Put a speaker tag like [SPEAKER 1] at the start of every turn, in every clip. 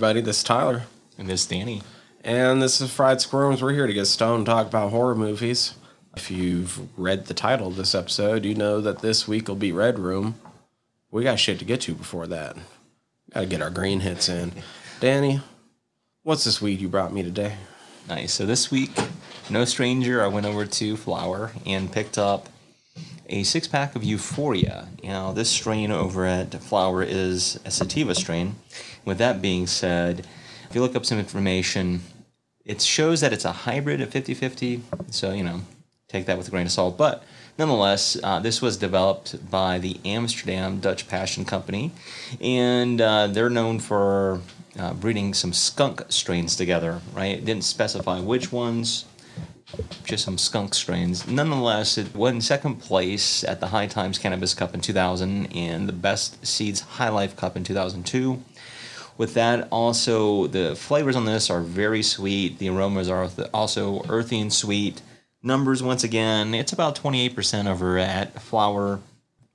[SPEAKER 1] everybody. This is Tyler.
[SPEAKER 2] And this is Danny.
[SPEAKER 1] And this is Fried Squirms. We're here to get stoned talk about horror movies. If you've read the title of this episode, you know that this week will be Red Room. We got shit to get to before that. Got to get our green hits in. Danny, what's this weed you brought me today?
[SPEAKER 2] Nice. So this week, no stranger, I went over to Flower and picked up a six pack of Euphoria. Now, this strain over at Flower is a sativa strain. With that being said, if you look up some information, it shows that it's a hybrid of 50 50. So, you know, take that with a grain of salt. But nonetheless, uh, this was developed by the Amsterdam Dutch Passion Company, and uh, they're known for uh, breeding some skunk strains together, right? It didn't specify which ones, just some skunk strains. Nonetheless, it won second place at the High Times Cannabis Cup in 2000 and the Best Seeds High Life Cup in 2002. With that, also the flavors on this are very sweet. The aromas are also earthy and sweet. Numbers, once again, it's about 28% over at Flower.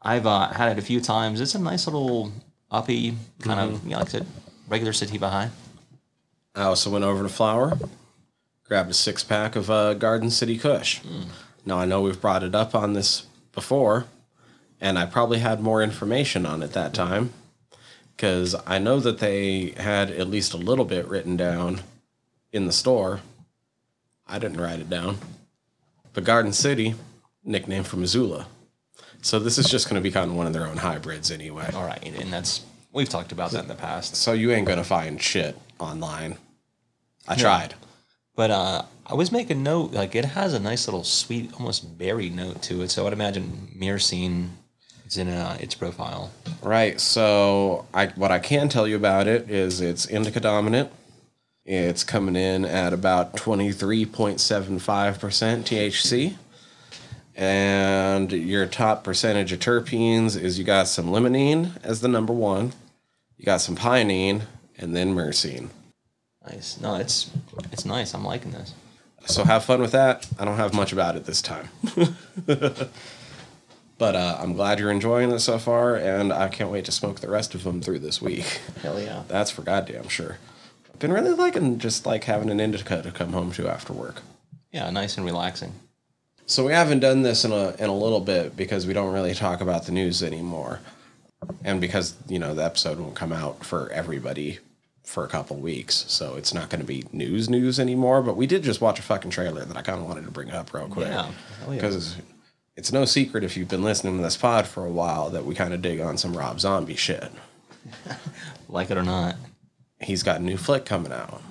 [SPEAKER 2] I've uh, had it a few times. It's a nice little uppy kind mm-hmm. of, you know, like I said, regular sativa high.
[SPEAKER 1] I also went over to Flower, grabbed a six pack of uh, Garden City Kush. Mm. Now I know we've brought it up on this before, and I probably had more information on it that time because I know that they had at least a little bit written down in the store. I didn't write it down. But Garden City, nickname for Missoula. So this is just going to be kind of one of their own hybrids anyway.
[SPEAKER 2] All right, and that's we've talked about that in the past.
[SPEAKER 1] So you ain't going to find shit online. I tried.
[SPEAKER 2] But uh, I was making note, like it has a nice little sweet, almost berry note to it. So I'd imagine myrcene is in uh, its profile.
[SPEAKER 1] Right. So I, what I can tell you about it is it's indica dominant. It's coming in at about 23.75% THC. And your top percentage of terpenes is you got some limonene as the number one, you got some pinene, and then myrcene.
[SPEAKER 2] Nice. No, it's it's nice. I'm liking this.
[SPEAKER 1] So have fun with that. I don't have much about it this time. but uh, I'm glad you're enjoying it so far, and I can't wait to smoke the rest of them through this week.
[SPEAKER 2] Hell yeah.
[SPEAKER 1] That's for goddamn sure. I've been really liking just like having an indica to come home to after work.
[SPEAKER 2] Yeah, nice and relaxing.
[SPEAKER 1] So we haven't done this in a in a little bit because we don't really talk about the news anymore, and because you know the episode won't come out for everybody for a couple weeks, so it's not going to be news news anymore. But we did just watch a fucking trailer that I kind of wanted to bring up real quick. Yeah, because yeah. it's no secret if you've been listening to this pod for a while that we kind of dig on some Rob Zombie shit.
[SPEAKER 2] like it or not,
[SPEAKER 1] he's got a new flick coming out.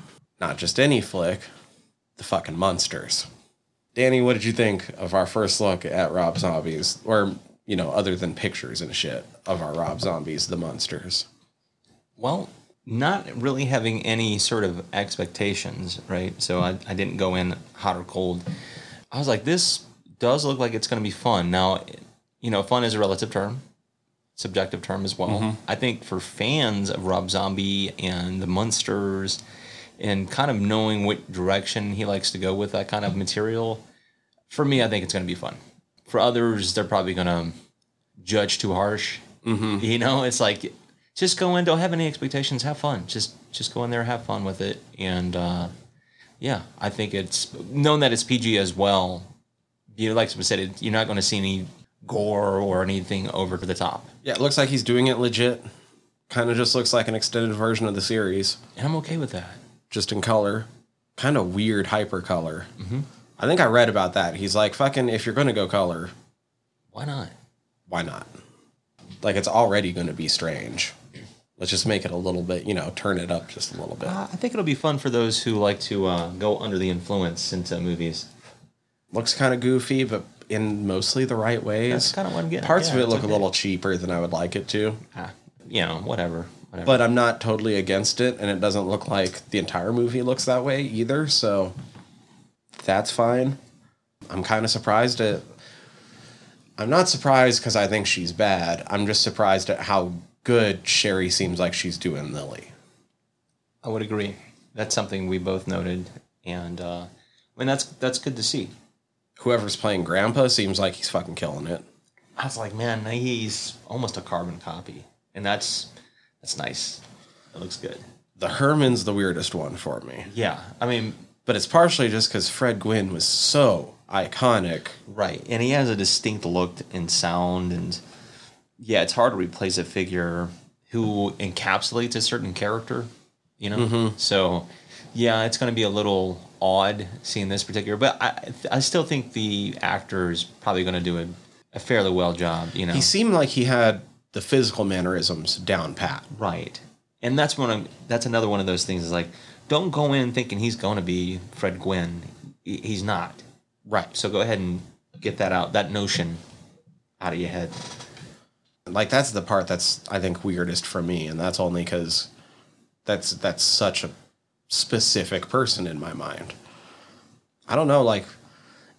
[SPEAKER 1] Not just any flick, the fucking Munsters. Danny, what did you think of our first look at Rob Zombies, or you know, other than pictures and shit of our Rob Zombies, the Munsters?
[SPEAKER 2] Well, not really having any sort of expectations, right? So I, I didn't go in hot or cold. I was like, this does look like it's going to be fun. Now, you know, fun is a relative term, subjective term as well. Mm-hmm. I think for fans of Rob Zombie and the Munsters and kind of knowing what direction he likes to go with that kind of material, for me, I think it's going to be fun. For others, they're probably going to judge too harsh. Mm-hmm. You know, it's like just go in, don't have any expectations, have fun. Just just go in there, have fun with it, and uh, yeah, I think it's known that it's PG as well. You know, like I said, it, you're not going to see any gore or anything over the top.
[SPEAKER 1] Yeah, it looks like he's doing it legit. Kind of just looks like an extended version of the series.
[SPEAKER 2] And I'm okay with that
[SPEAKER 1] just in color. Kind of weird hyper color. Mm-hmm. I think I read about that. He's like, fucking, if you're going to go color,
[SPEAKER 2] why not?
[SPEAKER 1] Why not? Like, it's already going to be strange. Let's just make it a little bit, you know, turn it up just a little bit. Uh,
[SPEAKER 2] I think it'll be fun for those who like to uh, go under the influence into movies.
[SPEAKER 1] Looks kind of goofy, but in mostly the right ways.
[SPEAKER 2] That's kind of what I'm getting.
[SPEAKER 1] Parts yeah, of it look okay. a little cheaper than I would like it to.
[SPEAKER 2] Ah, you know, whatever. Whatever.
[SPEAKER 1] But I'm not totally against it, and it doesn't look like the entire movie looks that way either. So that's fine. I'm kind of surprised at. I'm not surprised because I think she's bad. I'm just surprised at how good Sheri seems like she's doing Lily.
[SPEAKER 2] I would agree. That's something we both noted, and uh, I mean that's that's good to see.
[SPEAKER 1] Whoever's playing Grandpa seems like he's fucking killing it.
[SPEAKER 2] I was like, man, he's almost a carbon copy, and that's that's nice. It looks good.
[SPEAKER 1] the Herman's the weirdest one for me.
[SPEAKER 2] Yeah, I mean,
[SPEAKER 1] But it's partially just because Fred Gwynne was so iconic.
[SPEAKER 2] right, and he has a distinct look and sound, and yeah, it's hard to replace a figure who encapsulates a certain character, you know. Mm-hmm. So, yeah, it's going to be a little odd seeing this particular, but I I still think the actor is probably going to do a, a fairly well job, you know.
[SPEAKER 1] He seemed like he had the physical mannerisms down pat.
[SPEAKER 2] Right. And that's one of that's another one of those things is like don't go in thinking he's going to be Fred Gwynne. He's not.
[SPEAKER 1] Right.
[SPEAKER 2] So go ahead and get that out, that notion out of your head.
[SPEAKER 1] Like that's the part that's I think weirdest for me, and that's only because that's that's such a specific person in my mind. I don't know, like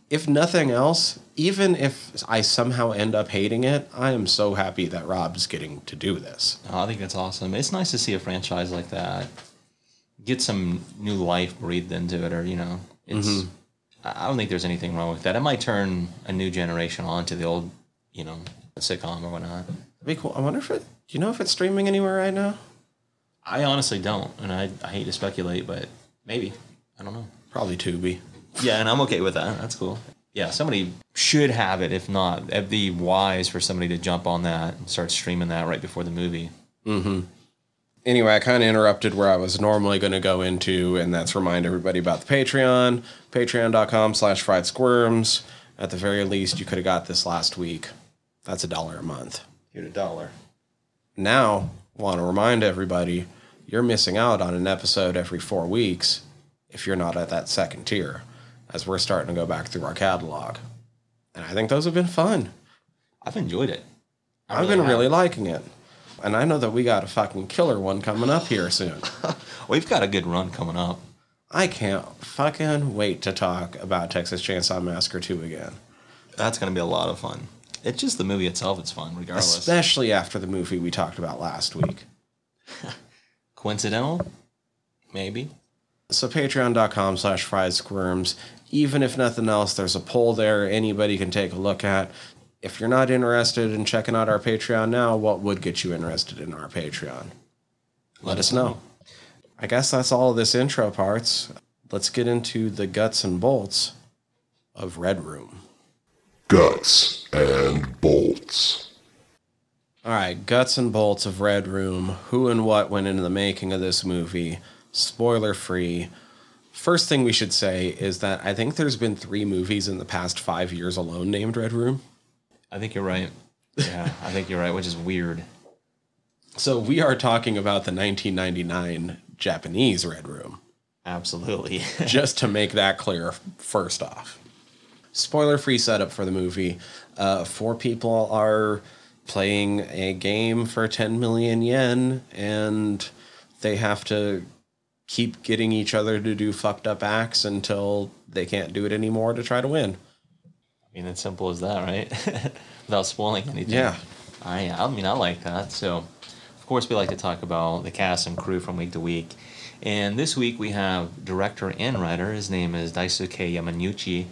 [SPEAKER 1] if nothing else, even if I somehow end up hating it, I am so happy that Rob's getting to do this.
[SPEAKER 2] Oh, I think that's awesome. It's nice to see a franchise like that get some new life breathed into it, or you know, it's. Mm-hmm. I I don't think there's anything wrong with that. It might turn a new generation on to the old, you know, sitcom or whatnot.
[SPEAKER 1] That'd be cool. I wonder if it. Do you know if it's streaming anywhere right now?
[SPEAKER 2] I honestly don't, and I, I hate to speculate, but maybe I don't know.
[SPEAKER 1] Probably Tubi.
[SPEAKER 2] Yeah, and I'm okay with that. That's cool. Yeah, somebody should have it. If not, it'd be wise for somebody to jump on that and start streaming that right before the movie. Mm-hmm.
[SPEAKER 1] anyway, I kind of interrupted where I was normally going to go into, and that's remind everybody about the Patreon, patreon.com slash fried squirms. At the very least, you could have got this last week. That's a dollar a month.
[SPEAKER 2] Here a dollar.
[SPEAKER 1] Now, want to remind everybody, you're missing out on an episode every four weeks if you're not at that second tier, as we're starting to go back through our catalog. And I think those have been fun.
[SPEAKER 2] I've enjoyed it. I
[SPEAKER 1] I've been
[SPEAKER 2] have.
[SPEAKER 1] really liking it. And I know that we got a fucking killer one coming up here soon.
[SPEAKER 2] We've got a good run coming up.
[SPEAKER 1] I can't fucking wait to talk about Texas Chainsaw Massacre 2 again.
[SPEAKER 2] That's going to be a lot of fun. It's just the movie itself. It's fun, regardless.
[SPEAKER 1] Especially after the movie we talked about last week.
[SPEAKER 2] Coincidental? Maybe.
[SPEAKER 1] So patreon.com slash fried squirms. Even if nothing else, there's a poll there anybody can take a look at. If you're not interested in checking out our Patreon now, what would get you interested in our Patreon? Let us know. I guess that's all of this intro parts. Let's get into the guts and bolts of Red Room.
[SPEAKER 3] Guts and bolts.
[SPEAKER 1] All right, guts and bolts of Red Room. Who and what went into the making of this movie? Spoiler free. First thing we should say is that I think there's been three movies in the past five years alone named Red Room.
[SPEAKER 2] I think you're right. Yeah, I think you're right, which is weird.
[SPEAKER 1] So we are talking about the 1999 Japanese Red Room,
[SPEAKER 2] Absolutely.
[SPEAKER 1] just to make that clear first off. Spoiler free setup for the movie. Uh, four people are playing a game for 10 million yen, and they have to keep getting each other to do fucked up acts until they can't do it anymore to try to win.
[SPEAKER 2] I mean, it's simple as that, right? Without spoiling anything.
[SPEAKER 1] Yeah.
[SPEAKER 2] I, I mean, I like that. So, of course, we like to talk about the cast and crew from week to week. And this week we have director and writer. His name is Daisuke Yamanouchi.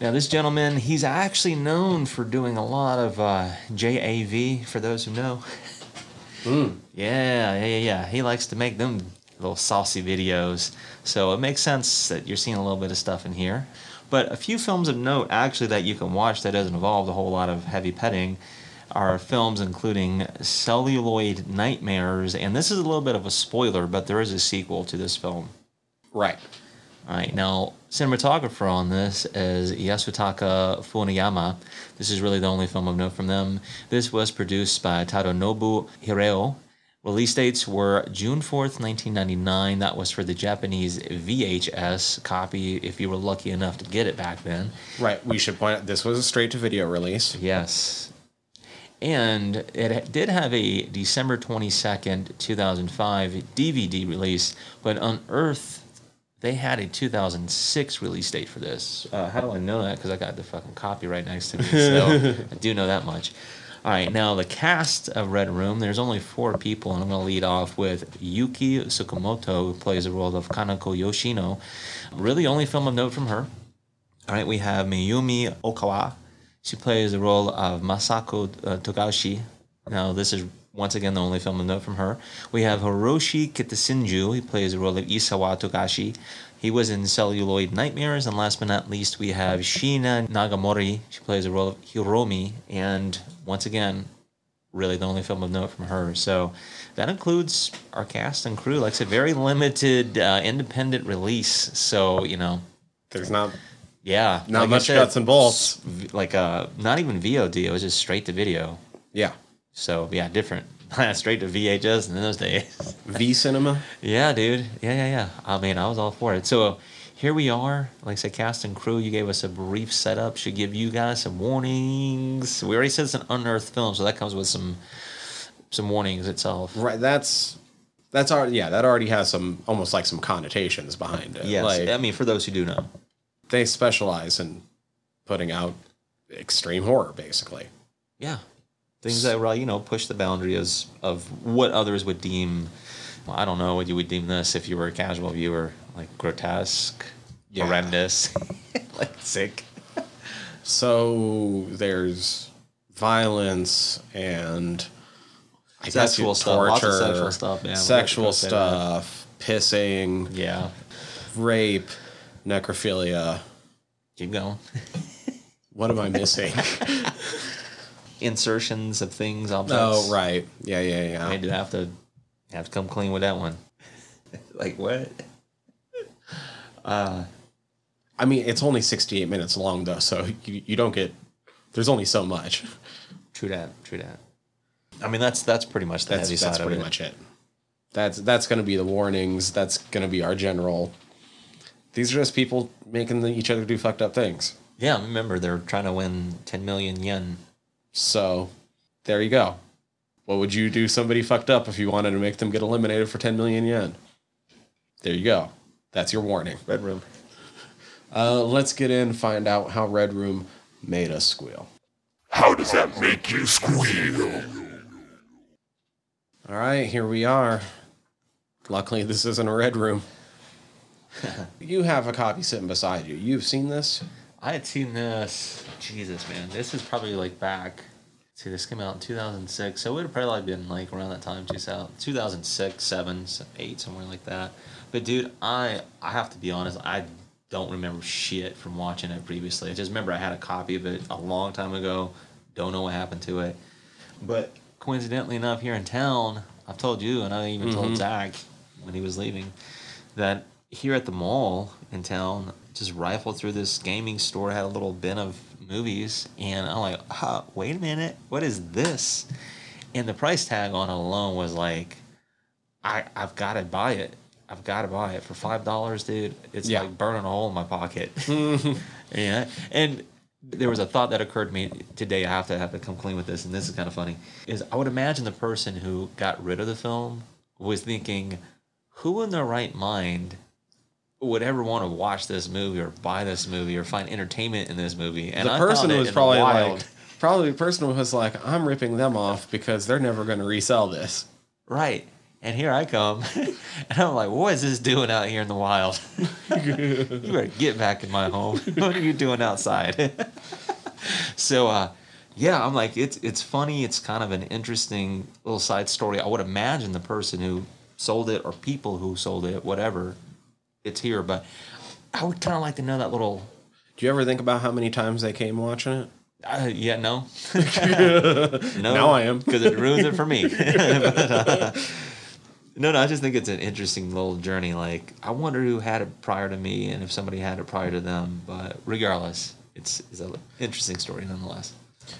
[SPEAKER 2] Now, this gentleman, he's actually known for doing a lot of uh, JAV, for those who know. Yeah, yeah, yeah, yeah. He likes to make them little saucy videos. So it makes sense that you're seeing a little bit of stuff in here. But a few films of note, actually, that you can watch that doesn't involve a whole lot of heavy petting are films including Celluloid Nightmares. And this is a little bit of a spoiler, but there is a sequel to this film.
[SPEAKER 1] Right.
[SPEAKER 2] All right, now cinematographer on this is Yasutaka Funayama. This is really the only film of note from them. This was produced by Tadanobu Hireo. Release dates were June 4th, 1999. That was for the Japanese VHS copy, if you were lucky enough to get it back then.
[SPEAKER 1] Right. We should point out this was a straight to video release.
[SPEAKER 2] Yes. And it did have a December 22nd, 2005 DVD release, but on Earth, they had a 2006 release date for this. Uh, how do I know that? Because I got the fucking copy right next to me. So I do know that much. All right, now the cast of Red Room, there's only four people, and I'm going to lead off with Yuki Tsukamoto, who plays the role of Kanako Yoshino. Really, only film of note from her. All right, we have Miyumi Okawa. She plays the role of Masako uh, Togashi. Now, this is once again, the only film of note from her. We have Hiroshi Kitasenju. He plays the role of Isawa Togashi. He was in Celluloid Nightmares. And last but not least, we have Shina Nagamori. She plays the role of Hiromi. And once again, really the only film of note from her. So that includes our cast and crew. Like I said, very limited uh, independent release. So, you know,
[SPEAKER 1] There's not
[SPEAKER 2] yeah.
[SPEAKER 1] not
[SPEAKER 2] like
[SPEAKER 1] much
[SPEAKER 2] said,
[SPEAKER 1] guts and bolts.
[SPEAKER 2] Like uh, not even VOD. It was just straight to video.
[SPEAKER 1] Yeah.
[SPEAKER 2] So yeah, different. straight to VHS in those days.
[SPEAKER 1] V cinema.
[SPEAKER 2] yeah, dude. Yeah, yeah, yeah. I mean, I was all for it. So here we are. Like I said, cast and crew. You gave us a brief setup. Should give you guys some warnings. We already said it's an unearthed film, so that comes with some some warnings itself.
[SPEAKER 1] Right. That's that's already yeah. That already has some almost like some connotations behind it.
[SPEAKER 2] Yes.
[SPEAKER 1] Like
[SPEAKER 2] I mean, for those who do know.
[SPEAKER 1] they specialize in putting out extreme horror, basically.
[SPEAKER 2] Yeah. Things that well, you know, push the boundaries of what others would deem well, I don't know what you would deem this if you were a casual viewer, like grotesque,
[SPEAKER 1] Yeah.
[SPEAKER 2] horrendous, like sick.
[SPEAKER 1] So there's violence and I guess
[SPEAKER 2] Sexual
[SPEAKER 1] you-
[SPEAKER 2] stuff, of sexual stuff, yeah,
[SPEAKER 1] sexual
[SPEAKER 2] go say that.
[SPEAKER 1] stuff, pissing,
[SPEAKER 2] Yeah.
[SPEAKER 1] rape, necrophilia.
[SPEAKER 2] Keep going.
[SPEAKER 1] What am I missing?
[SPEAKER 2] Insertions of things, objects.
[SPEAKER 1] oh, right. Yeah, yeah, yeah.
[SPEAKER 2] I do have to have to come clean with that one. like what? Uh
[SPEAKER 1] I mean, it's only 68 minutes long, though, so you, you don't get. There's only so much.
[SPEAKER 2] true that, true that. I mean that's that's pretty much the
[SPEAKER 1] That's
[SPEAKER 2] heavy
[SPEAKER 1] that's
[SPEAKER 2] side
[SPEAKER 1] pretty
[SPEAKER 2] of it.
[SPEAKER 1] much it. That's that's going to be the warnings. That's going to be our general. These are just people making the, each other do fucked up things.
[SPEAKER 2] Yeah, remember they're trying to win ten million yen
[SPEAKER 1] So, there you go. What would you do somebody fucked up if you wanted to make them get eliminated for 10 million yen? There you go. That's your warning.
[SPEAKER 2] Red Room.
[SPEAKER 1] Uh, let's get in and find out how Red Room made us squeal.
[SPEAKER 3] How does that make you squeal?
[SPEAKER 1] All right, here we are. Luckily, this isn't a Red Room. you have a copy sitting beside you. You've seen this?
[SPEAKER 2] I had seen this. Jesus, man, this is probably like back. See, this came out in 2006, so it would have probably been like around that time, 2000, 2006, 7, 8, somewhere like that. But dude, I I have to be honest, I don't remember shit from watching it previously. I just remember I had a copy of it a long time ago. Don't know what happened to it. But coincidentally enough, here in town, I've told you, and I even told mm-hmm. Zach when he was leaving, that here at the mall in town, just rifled through this gaming store, had a little bin of movies, and I'm like, huh, wait a minute, what is this? And the price tag on it alone was like, I I've got to buy it. I've got to buy it for five dollars, dude. It's
[SPEAKER 1] Yeah.
[SPEAKER 2] like burning a hole in my pocket. yeah, and there was a thought that occurred to me today. I have to have to come clean with this, and this is kind of funny. Is I would imagine the person who got rid of the film was thinking, who in their right mind would ever want to watch this movie or buy this movie or find entertainment in this movie? And
[SPEAKER 1] the
[SPEAKER 2] I
[SPEAKER 1] person was probably
[SPEAKER 2] wild.
[SPEAKER 1] like, probably the person was like, I'm ripping them off because they're never going to resell this.
[SPEAKER 2] Right. And here I come. and I'm like, what is this doing out here in the wild? you better get back in my home. what are you doing outside? so uh yeah, I'm like it's it's funny, it's kind of an interesting little side story. I would imagine the person who sold it or people who sold it, whatever, it's here, but I would kind of like to know that little
[SPEAKER 1] Do you ever think about how many times they came watching it?
[SPEAKER 2] uh, yeah, no. no.
[SPEAKER 1] Now I am.
[SPEAKER 2] Because it ruins it for me. But, uh, no, no, I just think it's an interesting little journey. Like, I wonder who had it prior to me and if somebody had it prior to them. But regardless, it's, it's an interesting story nonetheless.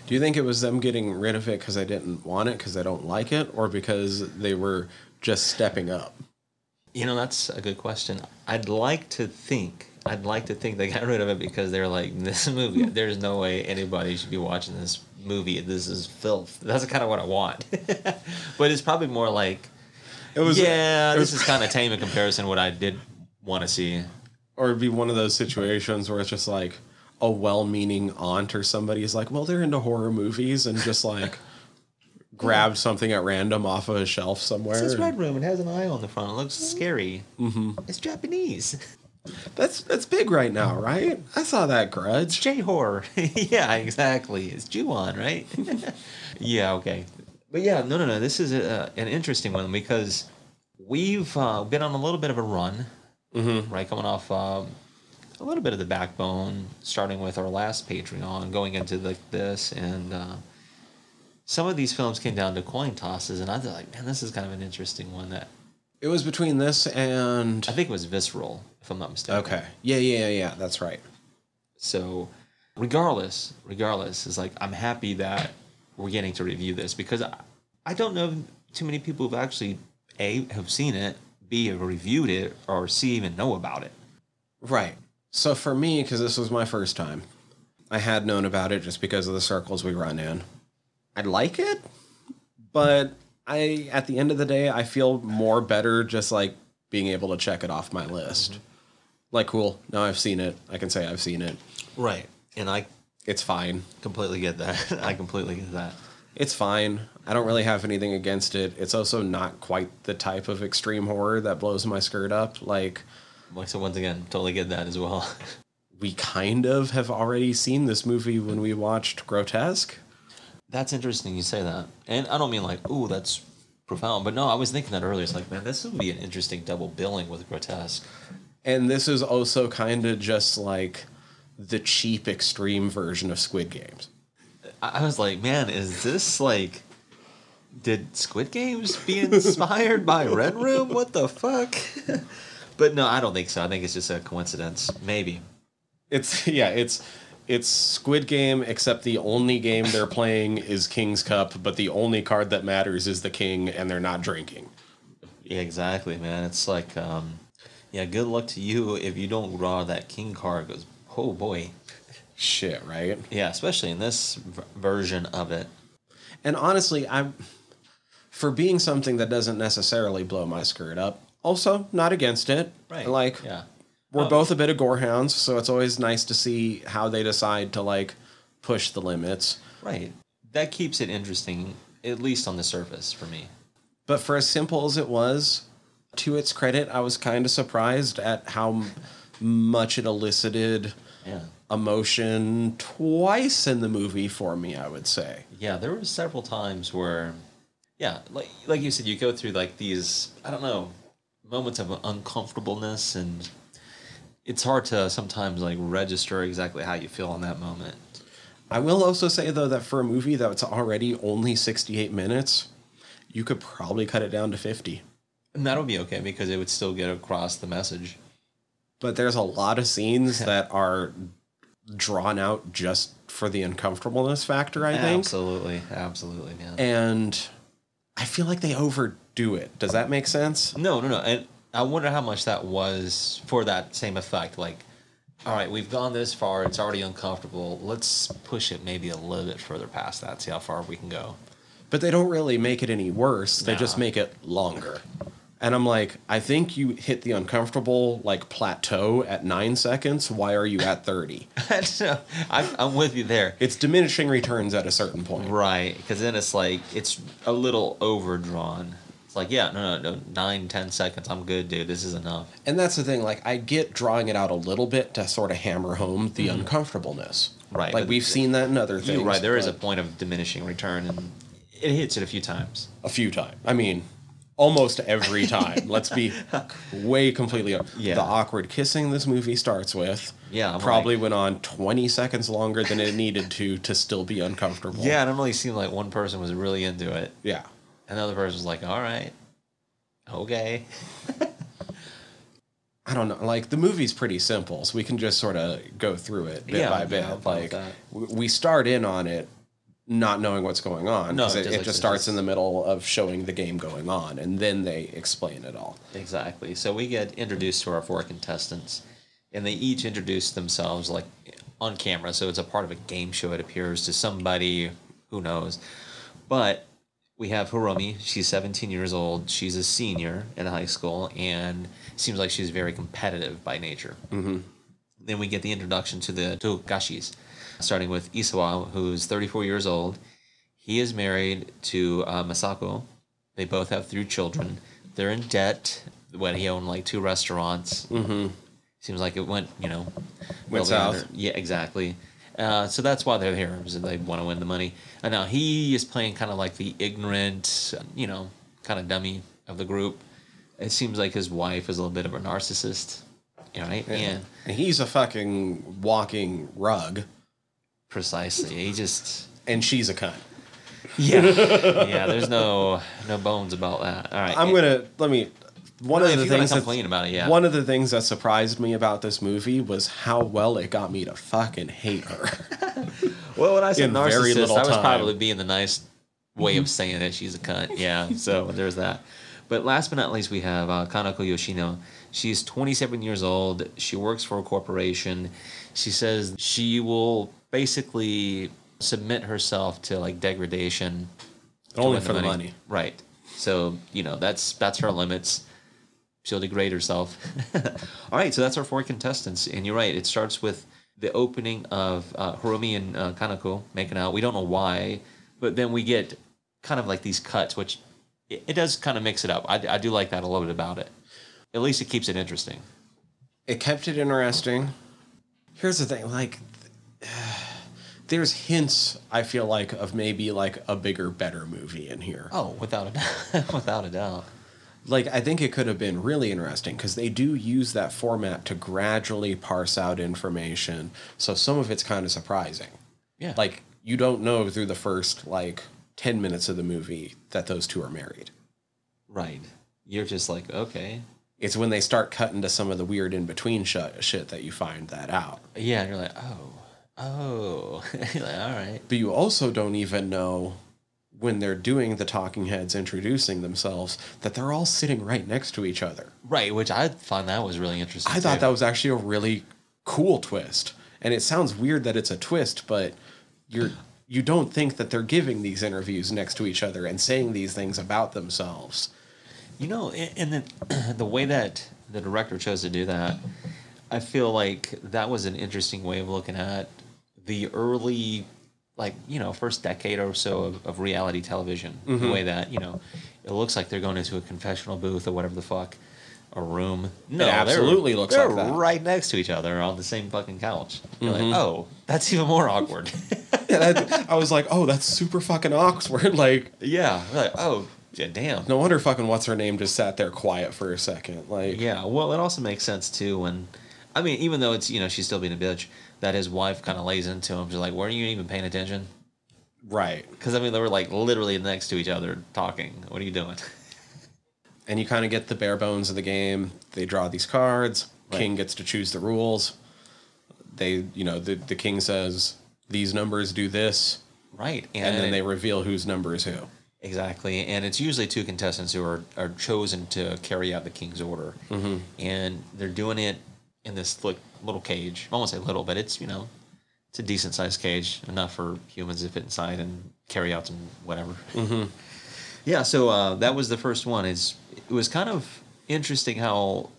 [SPEAKER 1] Do you think it was them getting rid of it because they didn't want it because they don't like it, or because they were just stepping up?
[SPEAKER 2] You know, that's a good question. I'd like to think, I'd like to think they got rid of it because they're like, this movie, there's no way anybody should be watching this movie. This is filth. That's kind of what I want. but it's probably more like,
[SPEAKER 1] It was
[SPEAKER 2] yeah,
[SPEAKER 1] it
[SPEAKER 2] this
[SPEAKER 1] was-
[SPEAKER 2] is kind of tame in comparison to what I did want to see.
[SPEAKER 1] or it'd be one of those situations where it's just like a well-meaning aunt or somebody is like, well, they're into horror movies, and just like grabbed something at random off of a shelf somewhere.
[SPEAKER 2] It's this red room. It has an eye on the front. It looks scary. Mm-hmm. It's Japanese.
[SPEAKER 1] That's that's big right now, right? I saw that Grudge.
[SPEAKER 2] J horror. yeah, exactly. It's Ju-on, right? yeah, okay. But yeah, no, no, no. This is a, an interesting one because we've uh, been on a little bit of a run, mm-hmm. right? Coming off um, a little bit of the backbone, starting with our last Patreon, going into like this, and uh, some of these films came down to coin tosses, and I was like, man, this is kind of an interesting one. That
[SPEAKER 1] It was between this and
[SPEAKER 2] I think it was visceral, if I'm not mistaken.
[SPEAKER 1] okay, yeah, yeah, yeah. That's right.
[SPEAKER 2] So, regardless, regardless, is like I'm happy that we're getting to review this because I, I don't know too many people who've actually a have seen it, b have reviewed it, or c even know about it.
[SPEAKER 1] Right. So for me, because this was my first time, I had known about it just because of the circles we run in. I like it, but I at the end of the day, I feel more better just like being able to check it off my list. Like, cool. Now I've seen it. I can say I've seen it.
[SPEAKER 2] Right. And I
[SPEAKER 1] It's fine.
[SPEAKER 2] completely get that. I completely get that.
[SPEAKER 1] It's fine. I don't really have anything against it. It's also not quite the type of extreme horror that blows my skirt up. Like,
[SPEAKER 2] Like, So once again, totally get that as well.
[SPEAKER 1] we kind of have already seen this movie when we watched Grotesque.
[SPEAKER 2] That's interesting you say that. And I don't mean like, ooh, that's profound. But no, I was thinking that earlier. It's like, man, this would be an interesting double billing with Grotesque.
[SPEAKER 1] And this is also kind of just like the cheap extreme version of Squid Games.
[SPEAKER 2] I I was like, man, is this like. Did Squid Games be inspired by Red Room? What the fuck? but no, I don't think so. I think it's just a coincidence. Maybe.
[SPEAKER 1] It's yeah, it's it's Squid Game except the only game they're playing is King's Cup, but the only card that matters is the king and they're not drinking.
[SPEAKER 2] Yeah, exactly, man. It's like, um, yeah, good luck to you if you don't draw that king card. Goes, oh boy.
[SPEAKER 1] Shit, right?
[SPEAKER 2] Yeah, especially in this v- version of it.
[SPEAKER 1] And honestly, I'm for being something that doesn't necessarily blow my skirt up. Also, not against it. Right. Like
[SPEAKER 2] yeah,
[SPEAKER 1] we're
[SPEAKER 2] Oh.
[SPEAKER 1] both a bit of gorehounds, so it's always nice to see how they decide to like push the limits.
[SPEAKER 2] right. That keeps it interesting, at least on the surface for me.
[SPEAKER 1] But for as simple as it was, to its credit, I was kind of surprised at how much it elicited
[SPEAKER 2] Yeah,
[SPEAKER 1] emotion twice in the movie for me, I would say.
[SPEAKER 2] yeah. There were several times where, yeah, like like you said, you go through like these, I don't know, moments of uncomfortableness, and it's hard to sometimes like register exactly how you feel in that moment.
[SPEAKER 1] I will also say, though, that for a movie that's already only 68 minutes, you could probably cut it down to 50.
[SPEAKER 2] And that would be okay because it would still get across the message.
[SPEAKER 1] But there's a lot of scenes that are drawn out just for the uncomfortableness factor, I think.
[SPEAKER 2] Absolutely, absolutely, man.
[SPEAKER 1] And I feel like they overdo it. Does that make sense?
[SPEAKER 2] no, no, no. And I wonder how much that was for that same effect. Like, all right, we've gone this far. It's already uncomfortable. Let's push it maybe a little bit further past that. See how far we can go.
[SPEAKER 1] But they don't really make it any worse. They just make it longer. And I'm like, I think you hit the uncomfortable like plateau at nine seconds. Why are you at 30?
[SPEAKER 2] I'm, I'm with you there.
[SPEAKER 1] it's diminishing returns at a certain point.
[SPEAKER 2] Right, because then it's like it's a little overdrawn. Like, yeah, no, no, no, nine, ten seconds. I'm good, dude. This is enough.
[SPEAKER 1] And that's the thing. Like, I get drawing it out a little bit to sort of hammer home the uncomfortableness.
[SPEAKER 2] Mm-hmm. Right,
[SPEAKER 1] Like, we've seen that in other things.
[SPEAKER 2] You're right. There is a point of diminishing return, and it hits it a few times.
[SPEAKER 1] a few times. I mean, almost every time. Let's be way completely.
[SPEAKER 2] Yeah.
[SPEAKER 1] The awkward kissing this movie starts with.
[SPEAKER 2] Yeah, I'm
[SPEAKER 1] probably
[SPEAKER 2] like-
[SPEAKER 1] went on 20 seconds longer than it needed to to still be uncomfortable.
[SPEAKER 2] Yeah, and it only seemed like one person was really into it.
[SPEAKER 1] Yeah.
[SPEAKER 2] Another person was like, "All right, okay."
[SPEAKER 1] I don't know. Like the movie's pretty simple, so we can just sort of go through it bit
[SPEAKER 2] Yeah,
[SPEAKER 1] by bit.
[SPEAKER 2] With
[SPEAKER 1] like we start in on it not knowing what's going on
[SPEAKER 2] No, it
[SPEAKER 1] it,
[SPEAKER 2] just
[SPEAKER 1] it
[SPEAKER 2] like-
[SPEAKER 1] just starts
[SPEAKER 2] just-
[SPEAKER 1] in the middle of showing the game going on, and then they explain it all.
[SPEAKER 2] Exactly. So we get introduced to our four contestants, and they each introduce themselves like on camera. So it's a part of a game show. It appears to somebody who knows, but we have Hiromi. She's 17 years old. She's a senior in high school, and seems like she's very competitive by nature. Mm-hmm. Then we get the introduction to the Togashis, starting with Isawa, who's 34 years old. He is married to uh, Masako. They both have three children. They're in debt. When he owned like two restaurants. Mm-hmm. Seems like it went, you know,
[SPEAKER 1] Went south.
[SPEAKER 2] under- Yeah, exactly. Uh, so that's why they're here. is They want to win the money. And now he is playing kind of like the ignorant, you know, kind of dummy of the group. It seems like his wife is a little bit of a narcissist, you know, right? And
[SPEAKER 1] And he's a fucking walking rug,
[SPEAKER 2] precisely, he just
[SPEAKER 1] and she's a cunt.
[SPEAKER 2] yeah, yeah. There's no no bones about that. All right,
[SPEAKER 1] I'm gonna let me. One
[SPEAKER 2] Well,
[SPEAKER 1] of the things that,
[SPEAKER 2] complain about it, yeah.
[SPEAKER 1] One of the things that surprised me about this movie was how well it got me to fucking hate her.
[SPEAKER 2] Well, when I said narcissist, I was
[SPEAKER 1] time. Mm-hmm.
[SPEAKER 2] probably being the nice way of saying that she's a cunt. Yeah, so there's that. But last but not least, we have uh, Kanako Yoshino. She's 27 years old. She works for a corporation. She says she will basically submit herself to like degradation.
[SPEAKER 1] Only for the money.
[SPEAKER 2] Right. So you know that's that's her limits. She'll degrade herself. All right, so that's our four contestants, and you're right. It starts with the opening of uh, Hiromi and uh, Kanako making out. We don't know why, but then we get kind of like these cuts, which it, it does kind of mix it up. I, I do like that a little bit about it. At least it keeps it interesting.
[SPEAKER 1] it kept it interesting. Here's the thing, like there's hints I feel like of maybe like a bigger, better movie in here.
[SPEAKER 2] Oh, without a doubt, without a doubt.
[SPEAKER 1] Like I think it could have been really interesting because they do use that format to gradually parse out information. So some of it's kind of surprising.
[SPEAKER 2] Yeah,
[SPEAKER 1] Like you don't know through the first like 10 minutes of the movie that those two are married.
[SPEAKER 2] right. You're just like okay,
[SPEAKER 1] It's when they start cutting to some of the weird in between sh- shit that you find that out.
[SPEAKER 2] yeah. And you're like oh, oh. you're like, all right.
[SPEAKER 1] But you also don't even know when they're doing the talking heads introducing themselves that they're all sitting right next to each other.
[SPEAKER 2] Right, which I find that was really interesting.
[SPEAKER 1] I thought that was actually a really cool twist. And it sounds weird that it's a twist, but you're you don't think that they're giving these interviews next to each other and saying these things about themselves.
[SPEAKER 2] You know, and the the way that the director chose to do that, I feel like that was an interesting way of looking at the early, like you know, first decade or so of, of reality television.
[SPEAKER 1] Mm-hmm.
[SPEAKER 2] The way that you know, it looks like they're going into a confessional booth or whatever the fuck, a room. No, they're-
[SPEAKER 1] absolutely looks
[SPEAKER 2] they're
[SPEAKER 1] like that. Mm-hmm.
[SPEAKER 2] right next to each other on the same fucking couch. You're like, oh, that's even more awkward.
[SPEAKER 1] Yeah, that, I was like, oh, that's super fucking awkward. Like,
[SPEAKER 2] yeah, like oh, yeah, damn.
[SPEAKER 1] no wonder fucking what's her name just sat there quiet for a second. Like,
[SPEAKER 2] Yeah, well, it also makes sense too when, I mean, even though it's you know she's still being a bitch, that his wife kind of lays into him. She's like, "Weren't you even paying attention?"
[SPEAKER 1] right.
[SPEAKER 2] Because I mean, they were like literally next to each other talking. What are you doing?
[SPEAKER 1] and you kind of get the bare bones of the game. They draw these cards. King gets to choose the rules. They, you know, the the king says these numbers do this,
[SPEAKER 2] Right,
[SPEAKER 1] and then
[SPEAKER 2] it-
[SPEAKER 1] they reveal whose number is who.
[SPEAKER 2] exactly, and it's usually two contestants who are are chosen to carry out the king's order, mm-hmm. and they're doing it in this li- little cage. I won't say little, but it's you know, it's a decent sized cage, enough for humans to fit inside and carry out some whatever. Yeah, so uh, that was the first one. Is it was kind of interesting how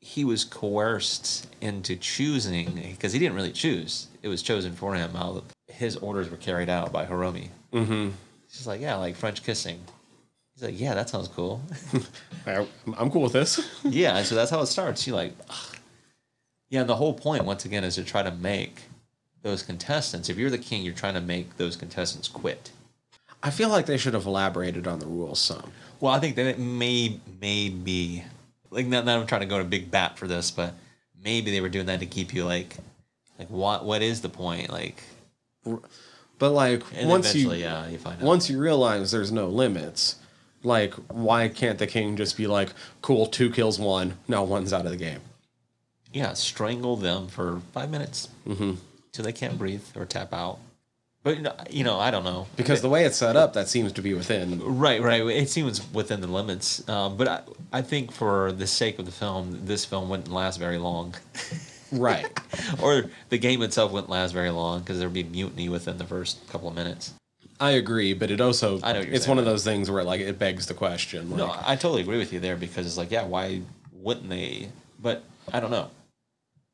[SPEAKER 2] he was coerced into choosing because he didn't really choose; it was chosen for him. How his orders were carried out by Hiromi. Mm-hmm. She's like, "Yeah, like French kissing." He's like, "Yeah, that sounds cool."
[SPEAKER 1] I, I'm cool with this.
[SPEAKER 2] yeah, and so that's how it starts. She like, "Ugh." Yeah. And the whole point, once again, is to try to make those contestants. If you're the king, you're trying to make those contestants quit.
[SPEAKER 1] I feel like they should have elaborated on the rules some.
[SPEAKER 2] Well, I think that it may maybe like not that I'm trying to go to big bat for this, but maybe they were doing that to keep you like like what what is the point? Like
[SPEAKER 1] But like
[SPEAKER 2] and
[SPEAKER 1] once you
[SPEAKER 2] yeah, you find out.
[SPEAKER 1] once you realize there's no limits, like why can't the king just be like, cool, two kills one, now one's out of the game.
[SPEAKER 2] Yeah, strangle them for five minutes mm-hmm. till they can't breathe or tap out. But you know, I don't know
[SPEAKER 1] Because the way it's set up, that seems to be within.
[SPEAKER 2] Right, right. It seems within the limits, um, but I, I think for the sake of the film, this film wouldn't last very long.
[SPEAKER 1] Right.
[SPEAKER 2] or the game itself wouldn't last very long because there'd be mutiny within the first couple of minutes.
[SPEAKER 1] I agree, but it also
[SPEAKER 2] I know
[SPEAKER 1] it's
[SPEAKER 2] saying,
[SPEAKER 1] one of those things where like it begs the question. Like,
[SPEAKER 2] No, I totally agree with you there because it's like, yeah, why wouldn't they? But I don't know.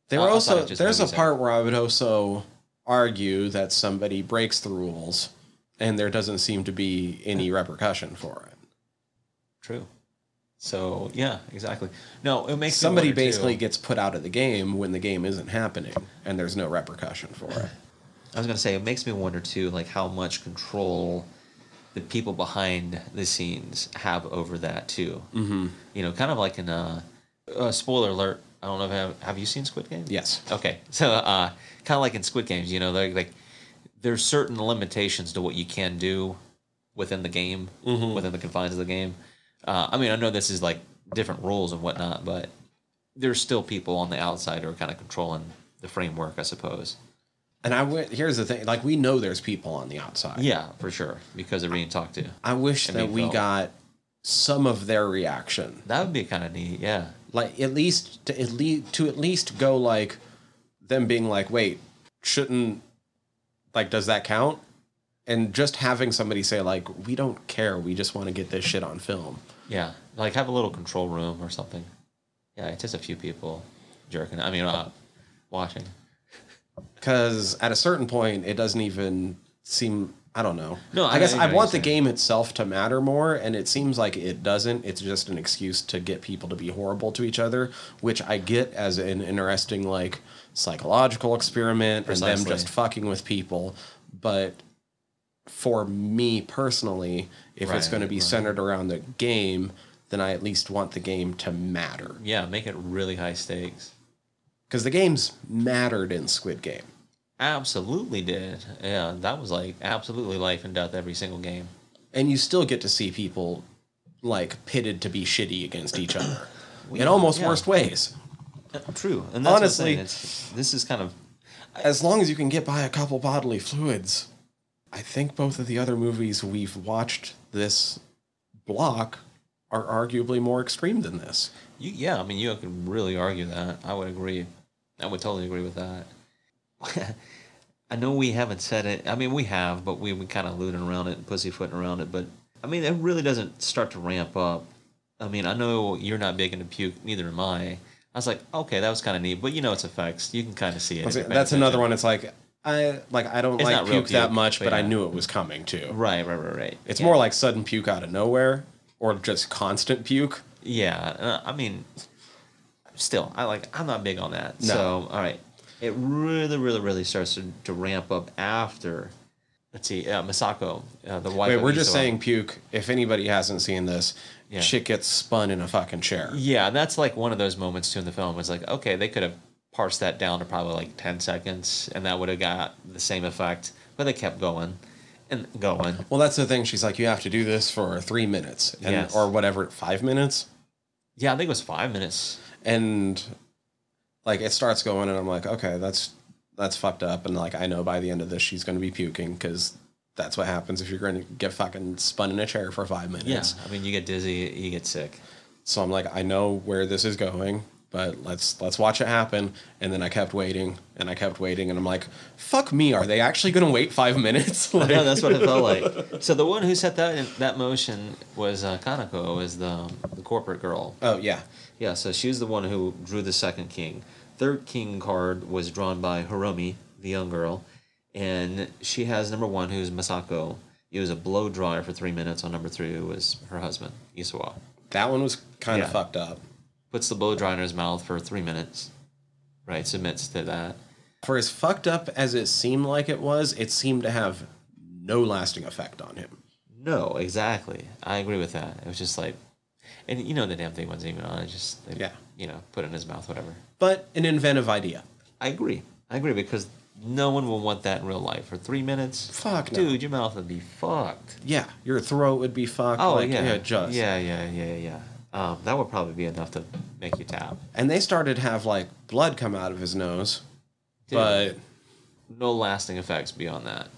[SPEAKER 1] There
[SPEAKER 2] I
[SPEAKER 1] also there's a part where I would also argue that somebody breaks the rules and there doesn't seem to be any repercussion for it.
[SPEAKER 2] True. So yeah, exactly. No, it makes me
[SPEAKER 1] Somebody
[SPEAKER 2] wonder, too-
[SPEAKER 1] basically gets put out of the game when the game isn't happening and there's no repercussion for it.
[SPEAKER 2] I was gonna say it makes me wonder too, like how much control the people behind the scenes have over that too. Mm-hmm. You know, kind of like in a, uh spoiler alert. I don't know if have, have you seen Squid Game?
[SPEAKER 1] Yes.
[SPEAKER 2] Okay, so uh, kind of like in Squid Games, you know, like like there's certain limitations to what you can do within the game, within the confines of the game. Uh, I mean, I know this is like different rules and whatnot, but there's still people on the outside who are kind of controlling the framework, I suppose.
[SPEAKER 1] And I went. Here's the thing: like we know there's people on the outside.
[SPEAKER 2] Yeah, for sure, because they're being talked to.
[SPEAKER 1] I wish that we
[SPEAKER 2] filmed.
[SPEAKER 1] got some of their reaction.
[SPEAKER 2] That would be kind of neat. Yeah,
[SPEAKER 1] Like at least to at least to at least go like them being like, wait, shouldn't like does that count? And just having somebody say like, we don't care, we just want to get this shit on film.
[SPEAKER 2] yeah, like have a little control room or something. Yeah, it's just a few people jerking. I mean, uh, watching.
[SPEAKER 1] Because at a certain point, it doesn't even seem. I don't know.
[SPEAKER 2] No, I-
[SPEAKER 1] I guess
[SPEAKER 2] I
[SPEAKER 1] I, want the game itself to matter more, and it seems like it doesn't. It's just an excuse to get people to be horrible to each other, which I get as an interesting like psychological experiment and them
[SPEAKER 2] Precisely.
[SPEAKER 1] just fucking with people. But for me personally, if it's going to be
[SPEAKER 2] right.
[SPEAKER 1] centered around the game, then I at least want the game to matter
[SPEAKER 2] Yeah, make it really high stakes.
[SPEAKER 1] because the games mattered in Squid Game.
[SPEAKER 2] Absolutely did. Yeah, that was like absolutely life and death every single game.
[SPEAKER 1] and you still get to see people like pitted to be shitty against each other in almost
[SPEAKER 2] yeah.
[SPEAKER 1] worst ways.
[SPEAKER 2] Uh, true. And that's
[SPEAKER 1] Honestly-
[SPEAKER 2] this is kind of
[SPEAKER 1] As long as you can get by a couple bodily fluids, I think both of the other movies we've watched this block are arguably more extreme than this.
[SPEAKER 2] you, yeah. I mean, you could really argue that. I would agree. I would totally agree with that. I know we haven't said it. I mean, we have, but we we kind of looting around it and pussyfooting around it. But I mean, it really doesn't start to ramp up. I mean, I know you're not big into puke, neither am I. I was like, okay, that was kind of neat, but you know its effects. You can kind of see it. if
[SPEAKER 1] That's another one. It's like I like I don't
[SPEAKER 2] It's
[SPEAKER 1] like
[SPEAKER 2] real
[SPEAKER 1] puke, that much,
[SPEAKER 2] but
[SPEAKER 1] but I knew it was coming too.
[SPEAKER 2] Right, right, right, right.
[SPEAKER 1] It's
[SPEAKER 2] Yeah.
[SPEAKER 1] more like sudden puke out of nowhere or just constant puke.
[SPEAKER 2] Yeah, uh, I mean, still, I like. I'm not big on that.
[SPEAKER 1] No.
[SPEAKER 2] So, all right, it really, really, really starts to, to ramp up after. Let's see, uh, Masako, uh, the wife.
[SPEAKER 1] Wait,
[SPEAKER 2] of
[SPEAKER 1] we're just saying puke. If anybody hasn't seen this,
[SPEAKER 2] Yeah.
[SPEAKER 1] shit gets spun in a fucking chair.
[SPEAKER 2] Yeah, and that's like one of those moments too in the film. It's like, okay, they could have parsed that down to probably like ten seconds, and that would have got the same effect. But they kept going and going.
[SPEAKER 1] Well, that's the thing. She's like, you have to do this for three minutes, and,
[SPEAKER 2] Yes.
[SPEAKER 1] or whatever, five minutes,
[SPEAKER 2] Yeah, I think it was five minutes.
[SPEAKER 1] and like it starts going, and I'm like, okay, that's that's fucked up, and like I know by the end of this she's going to be puking because that's what happens if you're going to get fucking spun in a chair for five minutes. Yeah.
[SPEAKER 2] I mean, you get dizzy, you get sick.
[SPEAKER 1] So I'm like, I know where this is going, but let's let's watch it happen. And then I kept waiting, and I kept waiting, and I'm like, fuck me, are they actually going to wait five minutes? like,
[SPEAKER 2] No, that's what it felt like. So the one who set that in, that motion was uh, Kanako, was the the corporate girl.
[SPEAKER 1] oh yeah,
[SPEAKER 2] Yeah, so she's the one who drew the second king. Third king card was drawn by Hiromi, the young girl, and she has number one, who's Masako. He was a blow dryer for three minutes. On number three, who was her husband, Isawa.
[SPEAKER 1] that one was kind of
[SPEAKER 2] Yeah.
[SPEAKER 1] fucked up.
[SPEAKER 2] Puts the blow dryer in his mouth for three minutes. Right, submits to that.
[SPEAKER 1] For as fucked up as it seemed like it was, it seemed to have no lasting effect on him.
[SPEAKER 2] No, exactly. I agree with that. It was just like, and you know the damn thing wasn't even on. It just they,
[SPEAKER 1] Yeah.
[SPEAKER 2] you know, put it in his mouth, whatever.
[SPEAKER 1] But an inventive idea.
[SPEAKER 2] I agree. I agree because no one will want that in real life for three minutes.
[SPEAKER 1] Fuck no.
[SPEAKER 2] dude, your mouth would be fucked.
[SPEAKER 1] Yeah, your throat would be fucked.
[SPEAKER 2] Oh
[SPEAKER 1] like,
[SPEAKER 2] yeah,
[SPEAKER 1] just
[SPEAKER 2] yeah, yeah, yeah, yeah. Um, that would probably be enough to make you tap.
[SPEAKER 1] And they started to have like blood come out of his nose,
[SPEAKER 2] Dude.
[SPEAKER 1] but
[SPEAKER 2] No lasting effects beyond that.